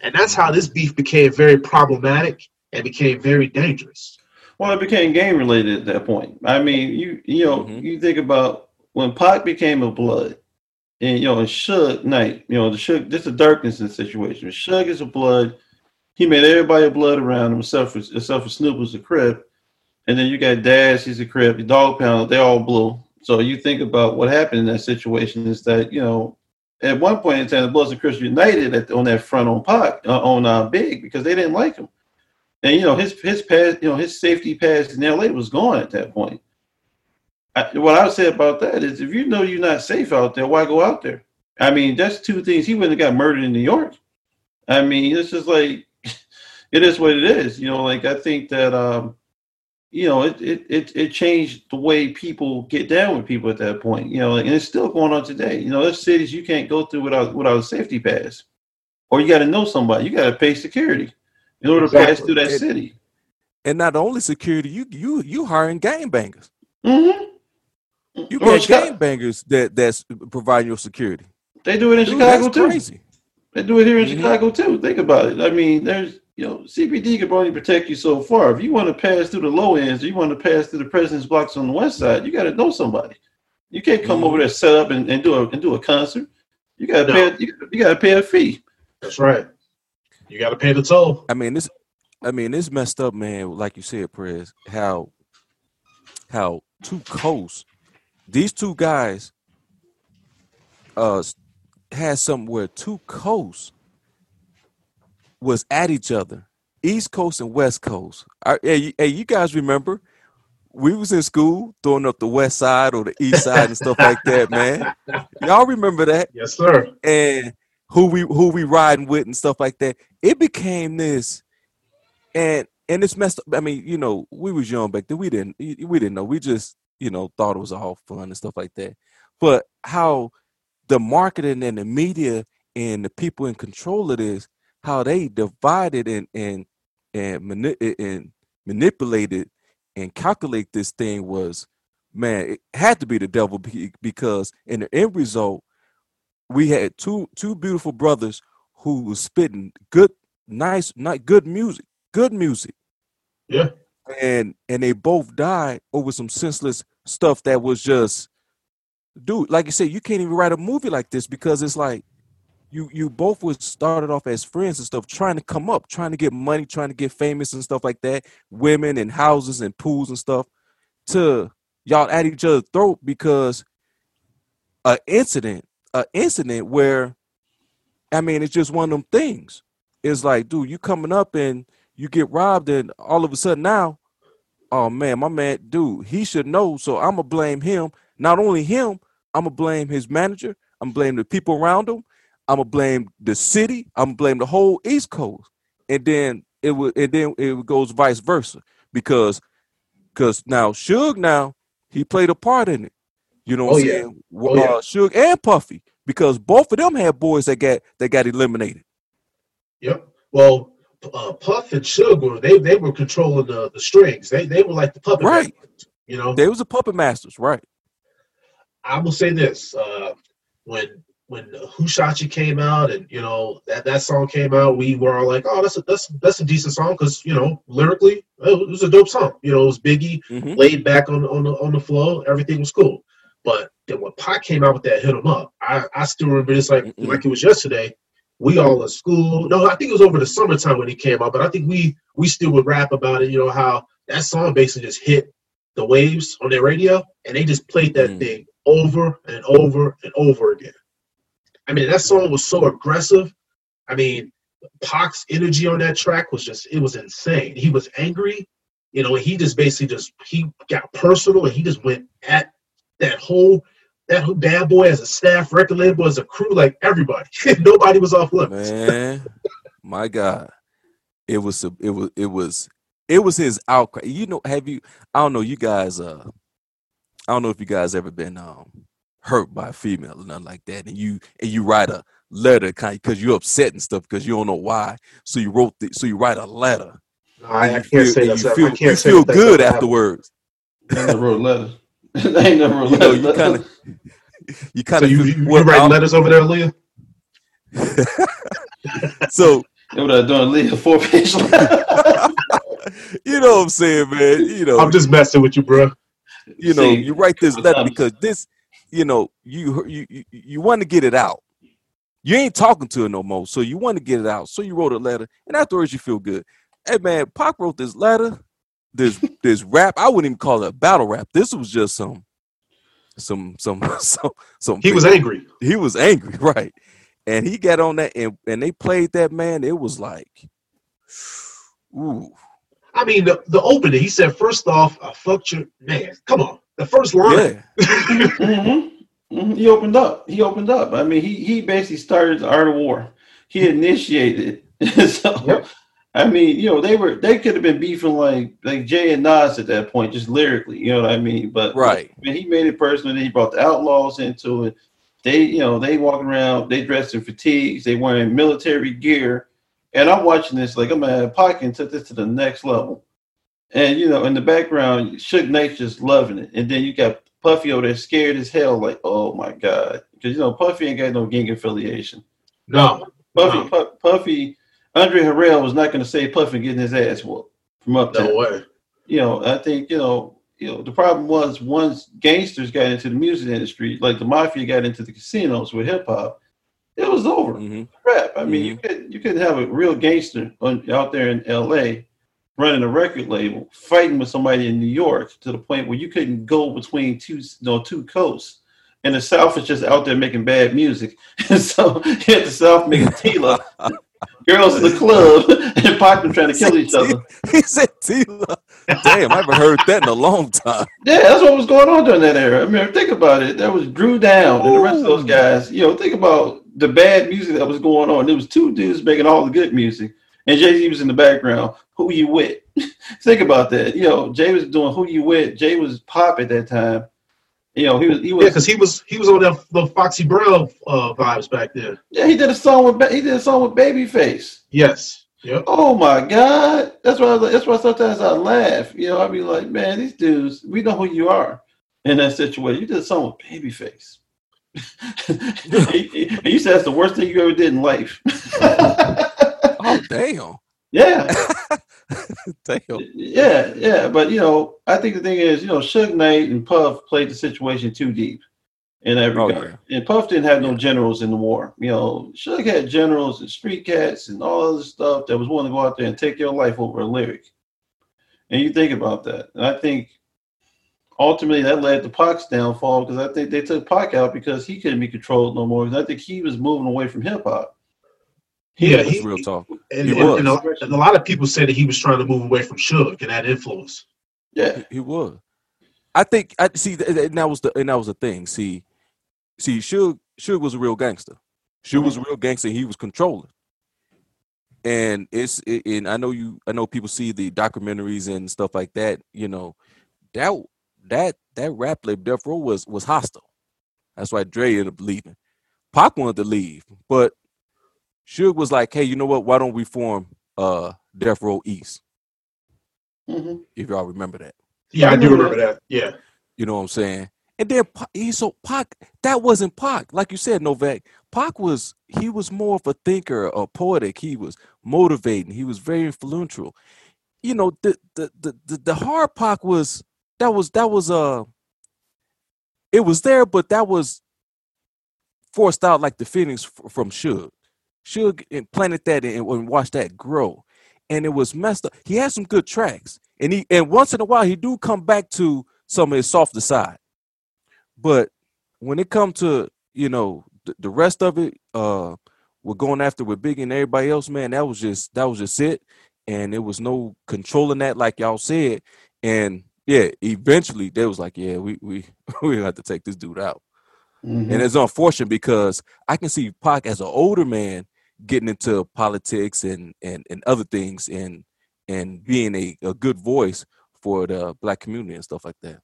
And that's how this beef became very problematic and became very dangerous. Well, it became game related at that point. I mean, you you know, Mhm. you think about when Pac became a blood, and you know, and Suge Knight, you know, the Suge, this is the darkness in the situation. Suge is a blood. He made everybody blood around him, except for except for Snoop was a Crip. And then you got Daz, he's a Crip. Dogg Pound, they all blue. So you think about what happened in that situation is that you know at one point in time, the Bloods and Crips united at, on that front on Pac uh, on uh, Big because they didn't like him, and you know his his pass, you know his safety pass in L.A. was gone at that point. I, what I would say about that is, if you know you're not safe out there, why go out there? I mean, that's two things. He wouldn't have got murdered in New York. I mean, it's just like it is what it is. You know, like I think that um, you know, it, it it it changed the way people get down with people at that point. You know, and it's still going on today. You know, there's cities you can't go through without without a safety pass, or you got to know somebody. You got to pay security in order exactly. to pass through that and, city. And not only security, you you you hiring gang bangers. Mm-hmm. You got gang bangers that that's providing your security. They do it in Dude, Chicago too. Crazy. They do it here in mm-hmm. Chicago too. Think about it. I mean, there's you know, CPD can only protect you so far. If you want to pass through the low ends, or you want to pass through the president's blocks on the west side, you got to know somebody. You can't come mm-hmm. over there, set up, and, and do a and do a concert. You got to no. pay. You, you got to pay a fee. That's right. You got to pay the toll. I mean, this. I mean, this messed up, man. Like you said, Prez, how how two coasts, these two guys, uh, had something where two coasts was at each other, East Coast and West Coast. hey, hey, you guys remember? We was in school throwing up the west side or the east side and stuff like that, man. Y'all remember that? Yes, sir. And who we who we riding with and stuff like that. It became this, and and it's messed up. I mean, you know, we was young back then. We didn't we didn't know. We just you know thought it was all fun and stuff like that. But how the marketing and the media and the people in control of this how they divided and and and, mani- and manipulated and calculate this thing was man it had to be the devil because in the end result we had two two beautiful brothers who was spitting good nice not good music good music. Yeah. And and they both died over some senseless stuff that was just dude like you said you can't even write a movie like this because it's like you you both was started off as friends and stuff, trying to come up, trying to get money, trying to get famous and stuff like that, women and houses and pools and stuff, to y'all at each other's throat because a incident, a incident where, I mean, it's just one of them things. It's like, dude, you coming up and you get robbed, and all of a sudden now, oh man, my man, dude, he should know. So I'm gonna blame him. Not only him, I'm gonna blame his manager. I'm blame the people around him I'm gonna blame the city. I'm gonna blame the whole East Coast, and then it would, and then it goes vice versa because, because now Suge now he played a part in it. You know what oh, I'm yeah. saying? Oh, uh, yeah. Suge and Puffy because both of them had boys that got that got eliminated. Yep. Well, uh, Puff and Suge were they they were controlling the, the strings. They they were like the puppet right. Masters, you know, they was the puppet masters, right? I will say this: uh, when when Who Shot You came out and you know that that song came out, we were all like, oh, that's a that's that's a decent song because you know lyrically it was a dope song. You know, it was Biggie mm-hmm. laid back on on the on the flow, everything was cool. But then when Pac came out with that "Hit 'Em Up," I I still remember this like mm-hmm. like it was yesterday. We all in school. No, I think it was over the summertime when he came out, but I think we we still would rap about it. You know how that song basically just hit the waves on their radio, and they just played that mm-hmm. thing over and over and over again. I mean, that song was so aggressive. I mean, Pac's energy on that track was just it was insane. He was angry, you know, he just basically just he got personal and he just went at that whole that whole bad boy as a staff, record label as a crew, like everybody. Nobody was off limits. Man, my God. It was a, it was it was it was his outcry. You know, have you I don't know, you guys uh I don't know if you guys ever been um hurt by a female or nothing like that, and you and you write a letter kind because you're upset and stuff because you don't know why. So you wrote the, so you write a letter. No, I, I, can't feel, say that. You feel, you feel good afterwards. I never wrote letters. I ain't never wrote you know, you kind of you kind of so you, you, you write letters over there, Leah. so what I doing, Leah? Four page. you know what I'm saying, man. You know, I'm just messing with you, bro. You know, See, you write this letter because this you know, you you you, you want to get it out. You ain't talking to her no more, so you want to get it out. So you wrote a letter, and afterwards you feel good. Hey man, Pac wrote this letter, this this rap. I wouldn't even call it a battle rap. This was just some some some some some. He was angry. He was angry, right? And he got on that, and and they played that man. It was like, ooh. I mean, the, the opening. He said, first off, I fucked your man. Come on, the first line. Yeah, Mm-hmm. hmm He opened up. He opened up. I mean, he he basically started the art of war. He initiated. so, Yep. I mean, you know, they were they could have been beefing like like Jay and Nas at that point, just lyrically. You know what I mean? But Right. I mean, he made it personal. Then he brought the Outlawz into it. They, you know, they walking around. They dressed in fatigues. They wearing military gear. And I'm watching this like I'm at Pocket took this to the next level. And you know, in the background, Suge Knight's just loving it. And then you got Puffy over there scared as hell, like, oh my God. Because you know, Puffy ain't got no gang affiliation. No, Puffy, No. Pu- Puffy, Andre Harrell was not gonna say Puffy getting his ass whooped from up there. no way. You know, I think, you know, you know, the problem was once gangsters got into the music industry, like the mafia got into the casinos with hip hop, it was over hmm rap. I mean, you could you couldn't have a real gangster on, out there in L.A. running a record label, fighting with somebody in New York to the point where you couldn't go between two you know, two coasts. And the South is just out there making bad music. And so you had the South making Tila, girls in the club, and Pac trying to kill each other. He said Tila. Damn, I haven't heard that in a long time. Yeah, that's what was going on during that era. I mean, think about it. There was Drew Down and the rest of those guys. You know, think about the bad music that was going on. There was two dudes making all the good music, and Jay Z was in the background. Who you with? think about that. You know, Jay was doing Who You With. Jay was pop at that time. You know, he was he Yeah, was because he was he was on that the Foxy Brown uh, vibes back then. yeah. He did a song with Ba- he did a song with Babyface. Yes. Yep. Oh my God! That's why I was like, that's why sometimes I laugh. You know, I be like, man, these dudes, we know who you are in that situation. You did a song with Babyface. and you said that's the worst thing you ever did in life. Oh damn, yeah, damn. yeah, yeah. But you know, I think the thing is, you know, Suge Knight and Puff played the situation too deep in that Oh, regard. And Puff didn't have no generals in the war. You know, Suge had generals and street cats and all other stuff that was willing to go out there and take your life over a lyric. And you think about that. And I think ultimately that led to Pac's downfall because I think they took Pac out because he couldn't be controlled no more. Because I think he was moving away from hip hop. Yeah, That's he, real talk. and, he and- was. and a, and a lot of people said that he was trying to move away from Suge and that influence. Yeah. He was. I think I see th- th- and that was the and that was the thing. See, see, Suge Suge was a real gangster. Suge was a real gangster. He was controlling. And it's it, and I know you I know people see the documentaries and stuff like that. You know that that that rap label Death Row was was hostile. That's why Dre ended up leaving. Pac wanted to leave, but Suge was like, "Hey, you know what? Why don't we form uh Death Row East?" hmm If y'all remember that. Yeah, I I do remember remember that. Yeah. You know what I'm saying? And then he so Pac that wasn't Pac, like you said, Novak. Pac was he was more of a thinker, a poetic. He was motivating. He was very influential. You know, the the the the, the hard Pac was that was that was uh it was there, but that was forced out like the feelings f- from Suge. Suge implanted that and, and watched that grow, and it was messed up. He had some good tracks, and he and once in a while he do come back to some of his softer side. But when it come to you know the, the rest of it, uh, we're going after with Biggie and everybody else, man. That was just that was just it, and there was no controlling that, like y'all said. And yeah, eventually they was like, yeah, we we we have to take this dude out. Mhm. And it's unfortunate because I can see Pac as an older man getting into politics and and, and other things and and being a, a good voice for the black community and stuff like that.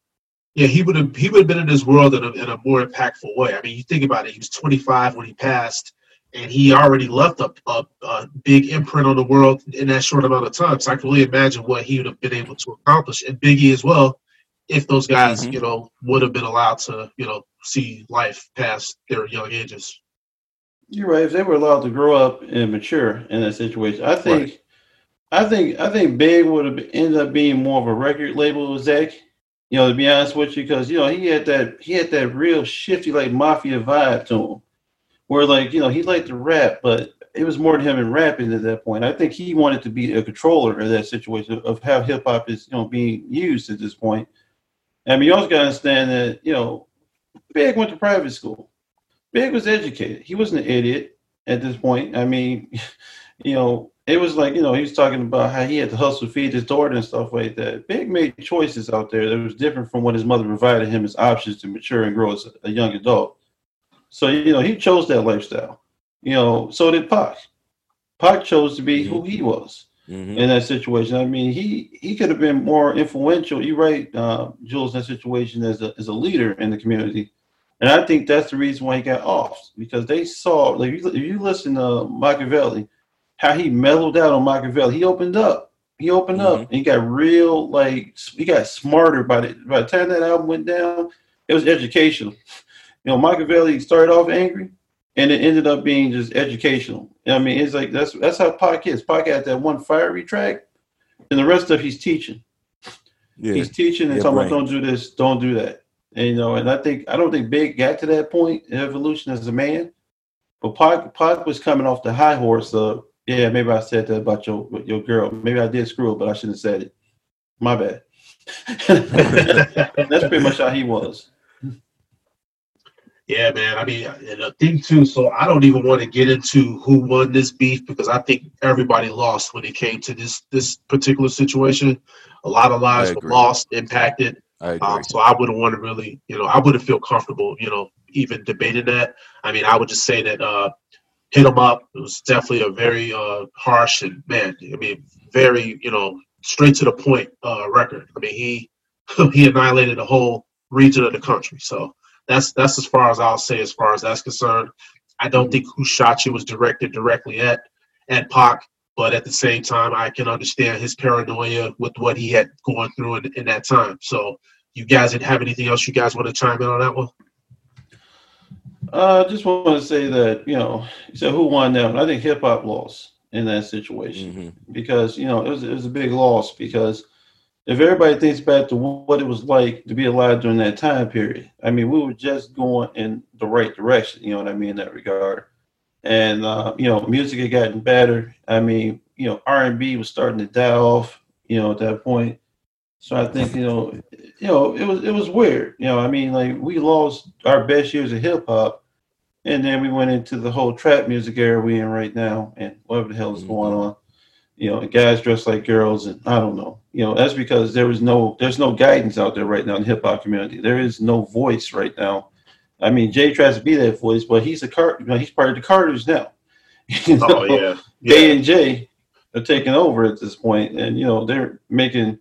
Yeah, he would have he would have been in this world in a, in a more impactful way. I mean, you think about it. He was 25 when he passed, and he already left a, a, a big imprint on the world in that short amount of time. So I can really imagine what he would have been able to accomplish, and Biggie as well, if those guys, Mhm. you know, would have been allowed to, you know, see life past their young ages. You're right. If they were allowed to grow up and mature in that situation, I think, Right. I think, I think Big would have ended up being more of a record label exec. You know, to be honest with you, because you know he had that he had that real shifty like mafia vibe to him, where like you know he liked to rap, but it was more to him in rapping at that point. I think he wanted to be a controller of that situation of how hip hop is you know being used at this point. I mean, you also got to understand that you know Big went to private school. Big was educated. He wasn't an idiot at this point. I mean, you know, it was like, you know, he was talking about how he had to hustle feed his daughter and stuff like that. Big made choices out there that was different from what his mother provided him as options to mature and grow as a young adult. So, you know, he chose that lifestyle. You know, so did Pac. Pac chose to be who he was Mhm. in that situation. I mean, he he could have been more influential. You're right, uh, Jules, in that situation as a as a leader in the community, and I think that's the reason why he got off because they saw. Like, if you, if you listen to Makaveli, how he mellowed out on Makaveli, he opened up. He opened up mm-hmm. and he got real like he got smarter by the by the time that album went down. It was educational. You know, Makaveli started off angry, and it ended up being just educational. I mean, it's like that's that's how Pac is. Pac had that one fiery track, and the rest of he's teaching. Yeah. He's teaching and Yeah, talking brain. about don't do this, don't do that. And you know, and I think I don't think Big got to that point in evolution as a man, but Pac Pac was coming off the high horse of yeah, maybe I said that about your your girl. Maybe I did screw up, but I shouldn't have said it. My bad. That's pretty much how he was. Yeah, man. I mean, and the thing too. So I don't even want to get into who won this beef because I think everybody lost when it came to this this particular situation. A lot of lives were lost, impacted. I. Um, so I wouldn't want to really, you know, I wouldn't feel comfortable, you know, even debating that. I mean, I would just say that uh, hit him up. It was definitely a very uh, harsh and man, I mean, very, you know, straight to the point uh, record. I mean, he he annihilated the whole region of the country. So that's that's as far as I'll say as far as that's concerned. I don't think who shot you was directed directly at at Pac, but at the same time, I can understand his paranoia with what he had going through in, in that time. So, you guys didn't have anything else you guys want to chime in on that one? Uh, I just want to say that you know, you said who won that one? I think hip hop lost in that situation Mhm. because you know it was it was a big loss because if everybody thinks back to what it was like to be alive during that time period, I mean, we were just going in the right direction. You know what I mean in that regard, and uh, you know, music had gotten better. I mean, you know, R and B was starting to die off. You know, at that point. So I think you know, you know, it was it was weird. You know, I mean, like we lost our best years of hip hop, and then we went into the whole trap music era we in right now, and whatever the hell is mm-hmm. going on. You know, guys dressed like girls, and I don't know. You know, that's because there was no there's no guidance out there right now in the hip hop community. There is no voice right now. I mean, Jay tries to be that voice, but he's a Car- you know, he's part of the Carters now. You oh, know? Oh yeah, Bey and Jay are taking over at this point, and you know they're making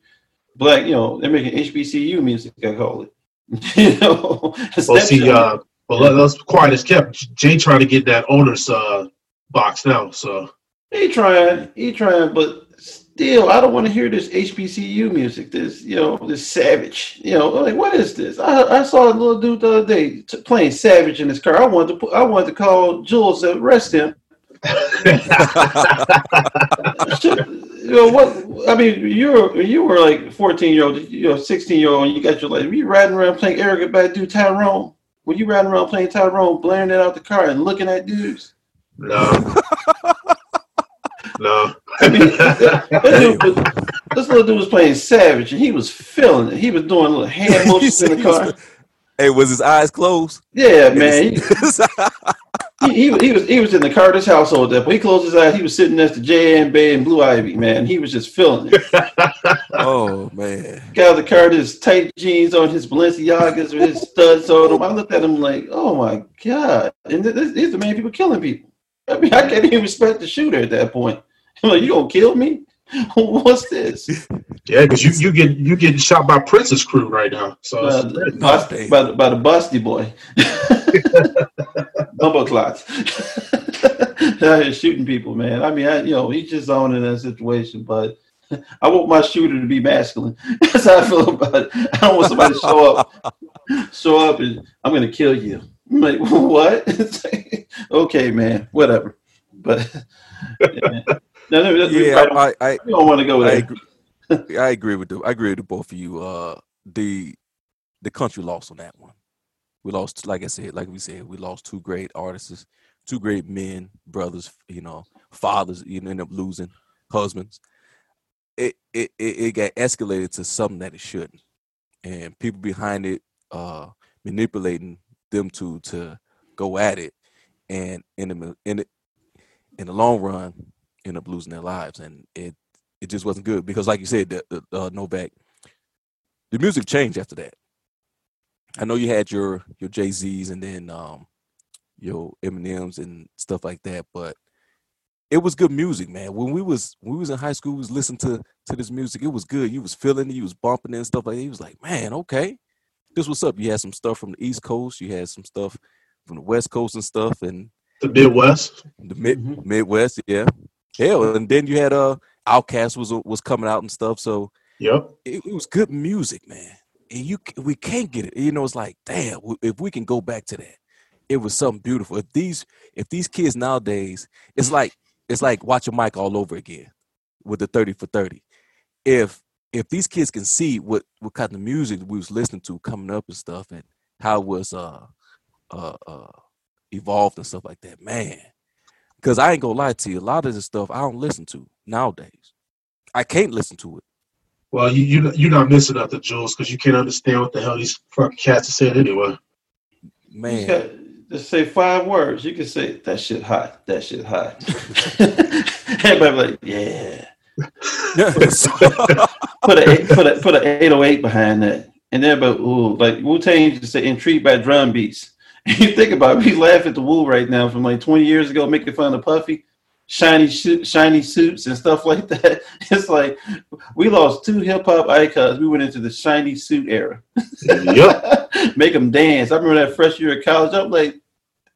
black, you know, they're making HBCU music. I call it. you know, Well, see, uh, well, let, us quiet as kept. Jay trying to get that owner's uh, box now. So he trying, he trying, but still, I don't want to hear this HBCU music. This, you know, this savage. You know, like what is this? I, I saw a little dude the other day t- playing savage in his car. I wanted to, put, I wanted to call Jules to arrest him. You know what? I mean, you were you were like fourteen year old, you know, sixteen year old, and you got your like, you riding around playing Erykah Badu Tyrone. Were you riding around playing Tyrone, blaring it out the car and looking at dudes? no, no. I mean, that, dude was- this little dude was playing Savage, and he was feeling it. He was doing little hand motions in the car. Hey, was his eyes closed? Yeah, man. he, he, was- he was he was in the Carter's household. That when he closed his eyes, he was sitting next to J. and Bey and Blue Ivy. Man, he was just feeling it. oh man. Guy with the Carter's tight jeans on, his Balenciagas with his studs on them. I looked at him like, oh my god! And th- th- these are the main people killing people. I mean, I can't even respect the shooter at that point. I'm like, you gonna kill me? What's this? Yeah, because you you get you getting shot by Prince's crew right now. So it's- bust- by, the- by the busty boy. Bumbo clots. Out here shooting people, man. I mean, I, you know, he's just on in that situation, but I want my shooter to be masculine. That's how I feel about it. I don't want somebody to show up, show up, and I'm gonna kill you. I'm like, what? Like, okay, man, whatever. But yeah, no, no, Yeah, don't- I, I, don't want to go I there. agree, I agree with the I agree with the both of you. Uh, the the country lost on that one. We lost, like I said, like we said, we lost two great artists, two great men, brothers, you know, fathers. You end up losing husbands. It it it, it got escalated to something that it shouldn't, and people behind it uh manipulating them two to go at it, and in the in the, in the long run, end up losing their lives, and it it just wasn't good because, like you said, the, the uh, Novak, the music changed after that. I know you had your your Jay Z's and then um, your Eminems and stuff like that, but it was good music, man. When we was when we was in high school, we was listening to to this music. It was good. You was feeling it. You was bumping it and stuff like that. He was like, man, okay, this what's up. You had some stuff from the East Coast. You had some stuff from the West Coast and stuff, and the Midwest, the mid mm-hmm. Midwest, yeah. Hell, and then you had uh OutKast was was coming out and stuff. So yep, it, it was good music, man. And you we can't get it. You know, it's like damn, if we can go back to that, it was something beautiful. If these if these kids nowadays, it's like it's like watching Mike all over again with the 30 for 30. If if these kids can see what what kind of music we was listening to coming up and stuff and how it was uh uh uh evolved and stuff like that, man. Because I ain't gonna lie to you, a lot of this stuff I don't listen to nowadays. I can't listen to it. Well, you, you you're not missing out the Jules because you can't understand what the hell these fucking cats are saying anyway. Man, just say five words. You can say that shit hot. That shit hot. Everybody like, yeah. put a put a put a eight oh eight behind that, and everybody ooh like Wu Tang just say intrigued by drum beats. And you think about it, we laugh at the Wu right now from like twenty years ago, making fun of Puffy, shiny shiny suits and stuff like that. It's like we lost two hip hop icons. We went into the shiny suit era. Yep. Make them dance. I remember that first year of college. I'm like,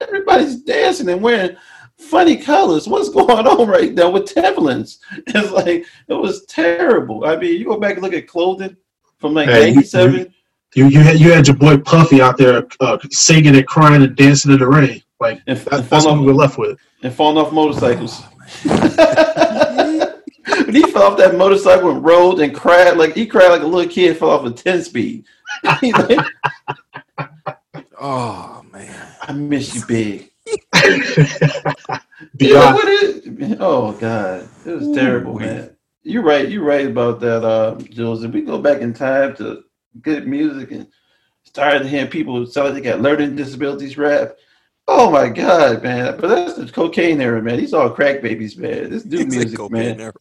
everybody's dancing and wearing funny colors. What's going on right now with Timberlands? It's like it was terrible. I mean, you go back and look at clothing from like '97. You, you, had you had your boy Puffy out there uh, singing and crying and dancing in the rain. Like and, that, and that's what we were left with. And falling off motorcycles. he fell off that motorcycle and rolled and cried like he cried like a little kid fell off a 10 speed. oh man. I miss you big. You oh god. It was Ooh, terrible, man. You're right, you're right about that, uh, Jules. If we go back in time to good music and started hearing people sound like they got learning disabilities rap. Oh my god, man! But that's the cocaine era, man. These all crack babies, man. This new music, man. Era.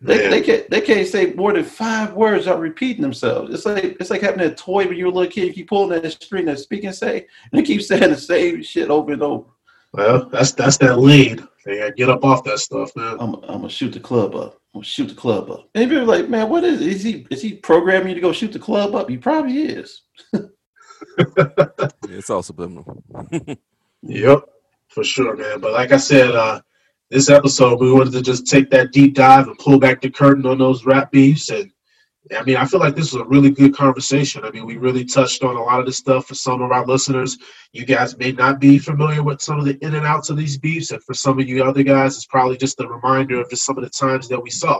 They, they can't they can't say more than five words without repeating themselves. It's like it's like having a toy when you were a little kid. You keep pulling that string that speak and say, and they keep saying the same shit over and over. Well, that's that's that lead. They gotta get up off that stuff, man. I'm, I'm gonna shoot the club up. I'm gonna shoot the club up. And people are like, man, what is is he is he programming you to go shoot the club up? He probably is. it's all subliminal. yep, for sure, man. But like I said, uh, this episode we wanted to just take that deep dive and pull back the curtain on those rap beefs and I mean, I feel like this was a really good conversation. I mean, we really touched on a lot of this stuff for some of our listeners. You guys may not be familiar with some of the in and outs of these beefs, and for some of you other guys, it's probably just a reminder of just some of the times that we saw.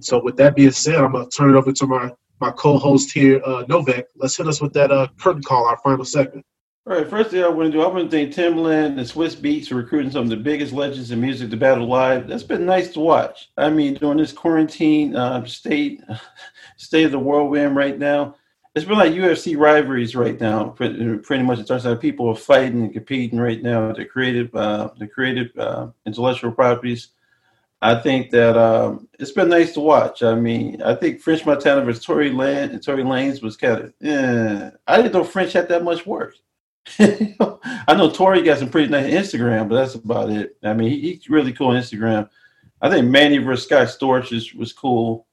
So, with that being said, I'm gonna turn it over to my my co-host here, uh, Novak. Let's hit us with that uh, curtain call, our final segment. All right, first thing I want to do, I want to thank Timbaland and Swizz Beatz for recruiting some of the biggest legends in music to battle live. That's been nice to watch. I mean, during this quarantine uh, state, state of the world we're in right now, it's been like UFC rivalries right now. Pretty, much, it turns out people are fighting and competing right now. The creative, uh, the creative uh, intellectual properties. I think that um, it's been nice to watch. I mean, I think French Montana versus Tory Lane and Tory Lanez was kind of. Yeah, I didn't know French had that much work. I know Tory got some pretty nice Instagram, but that's about it. I mean, he, he's really cool on Instagram. I think Manny versus Scott Storch is, was cool.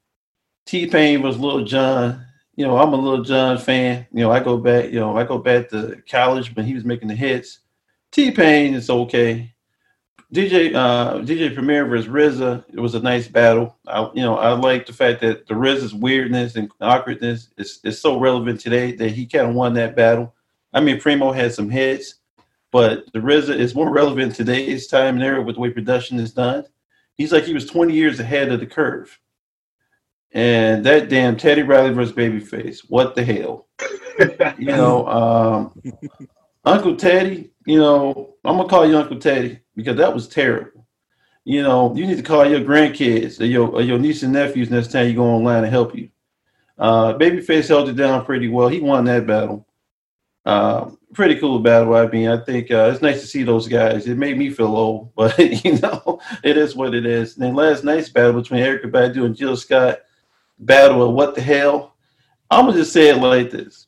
T Pain was Lil Jon. You know, I'm a Lil Jon fan. You know, I go back. You know, I go back to college when he was making the hits. T Pain is okay. DJ uh, DJ Premier versus RZA. It was a nice battle. I, you know, I like the fact that the RZA's weirdness and awkwardness is, is so relevant today that he kind of won that battle. I mean, Primo had some hits, but the RZA is more relevant today's time and era with the way production is done. He's like he was 20 years ahead of the curve. And that damn Teddy Riley versus Babyface, what the hell? you know, um, Uncle Teddy, you know, I'm gonna call you Uncle Teddy because that was terrible. You know, you need to call your grandkids or your, or your niece and nephews next time you go online and help you. Uh, Babyface held it down pretty well. He won that battle. Uh, pretty cool about battle. I mean, I think uh, it's nice to see those guys. It made me feel old, but you know, it is what it is. And then last night's battle between Erykah Badu and Jill Scott, battle of what the hell. I'm gonna just say it like this: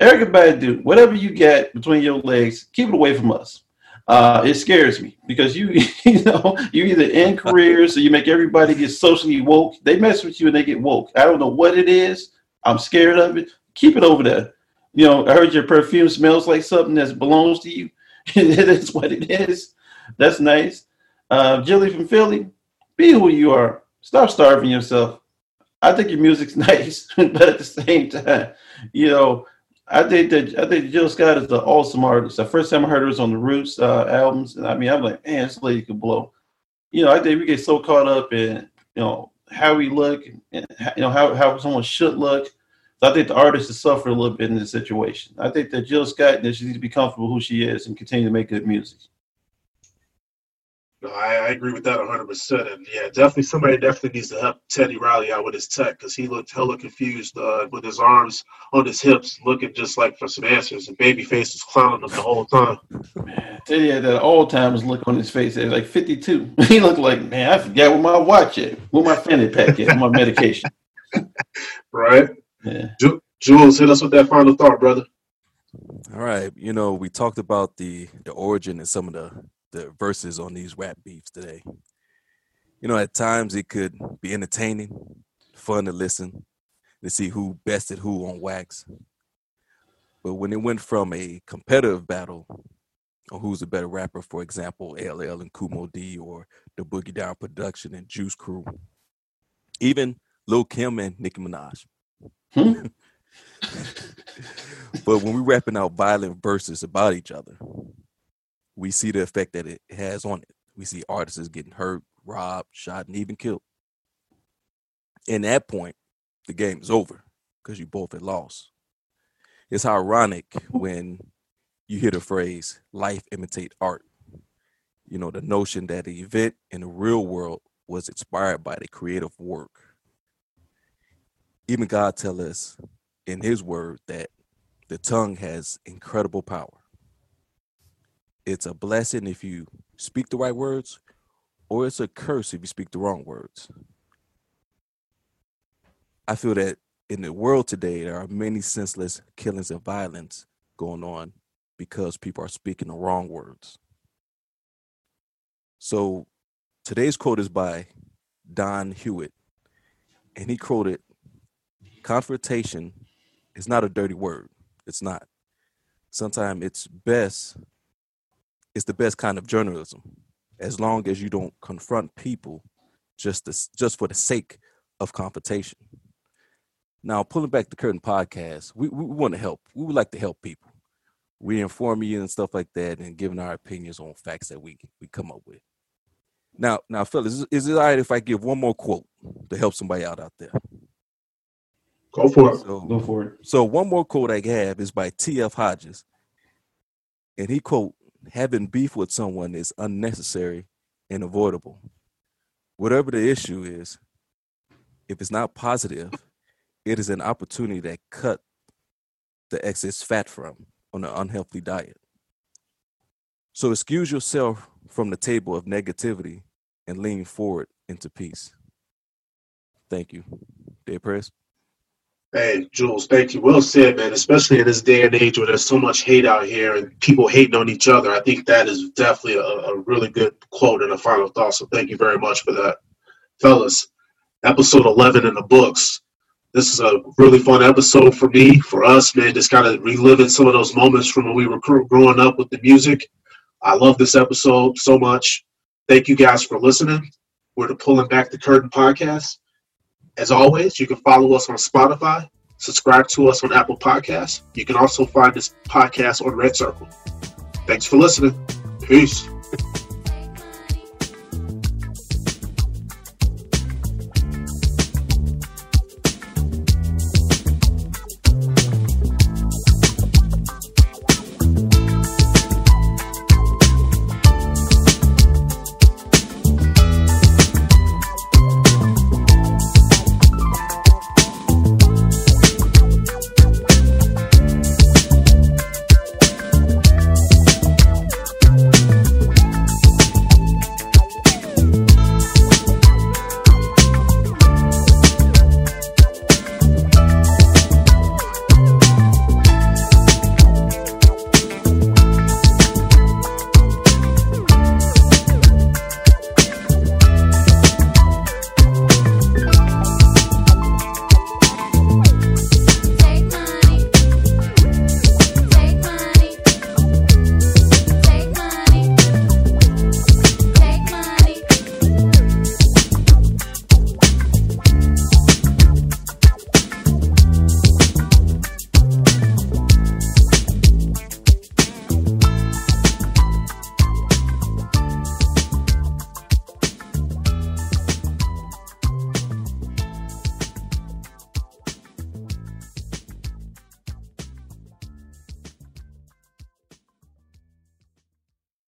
Erykah Badu, whatever you get between your legs, keep it away from us. Uh, it scares me because you, you know, you either end careers or you make everybody get socially woke. They mess with you and they get woke. I don't know what it is. I'm scared of it. Keep it over there. You know, I heard your perfume smells like something that belongs to you. is what it is. That's nice. Uh, Jilly from Philly, be who you are. Stop starving yourself. I think your music's nice, but at the same time, you know, I think that I think Jill Scott is an awesome artist. The first time I heard her was on the Roots uh, albums, and I mean, I'm like, man, this lady could blow. You know, I think we get so caught up in you know how we look and you know how how someone should look. So I think the artist has suffered a little bit in this situation. I think that Jill Scott that she needs to be comfortable who she is and continue to make good music. No, I, I agree with that 100. percent And yeah, definitely somebody definitely needs to help Teddy Riley out with his tech because he looked hella confused uh, with his arms on his hips, looking just like for some answers. And Babyface was clowning him the whole time. Man, Teddy had that old timers look on his face. At like 52, he looked like man, I forgot where my watch at, where my fanny pack is, my medication. right. Yeah. Ju- Jules, hit us with that final thought, brother. All right, you know, we talked about the the origin and some of the the verses on these rap beefs today. You know, at times it could be entertaining, fun to listen, to see who bested who on wax. But when it went from a competitive battle on who's a better rapper, for example, LL and Kool Moe Dee or the Boogie Down Production and Juice Crew, even Lil Kim and Nicki Minaj. Hmm? but when we're rapping out violent verses about each other, we see the effect that it has on it. We see artists getting hurt, robbed, shot, and even killed. In that point, the game is over because you both had lost. It's ironic when you hear the phrase life imitate art. You know, the notion that the event in the real world was inspired by the creative work. Even God tell us in his word that the tongue has incredible power it's a blessing if you speak the right words, or it's a curse if you speak the wrong words. I feel that in the world today, there are many senseless killings and violence going on because people are speaking the wrong words. So today's quote is by Don Hewitt, and he quoted Confrontation is not a dirty word. It's not. Sometimes it's best it's the best kind of journalism as long as you don't confront people just to, just for the sake of confrontation. Now, pulling back the curtain podcast, we, we want to help. We would like to help people. We inform you and stuff like that, and giving our opinions on facts that we we come up with. Now, now, fellas, is, is it all right if I give one more quote to help somebody out out there? Go for it. So, Go for it. so one more quote I have is by T.F. Hodges, and he quote, "Having beef with someone is unnecessary and avoidable. Whatever the issue is, if it's not positive, it is an opportunity that cut the excess fat from on an unhealthy diet. So excuse yourself from the table of negativity and lean forward into peace. Thank you. Dead Press. Hey, Jules, thank you. Well said, man. Especially in this day and age where there's so much hate out here and people hating on each other. I think that is definitely a, a really good quote and a final thought. So thank you very much for that. Fellas, episode 11 in the books. This is a really fun episode for me, for us, man. Just kind of reliving some of those moments from when we were growing up with the music. I love this episode so much. Thank you guys for listening. We're the Pulling Back the Curtain podcast. As always, you can follow us on Spotify, subscribe to us on Apple Podcasts. You can also find this podcast on Red Circle. Thanks for listening. Peace.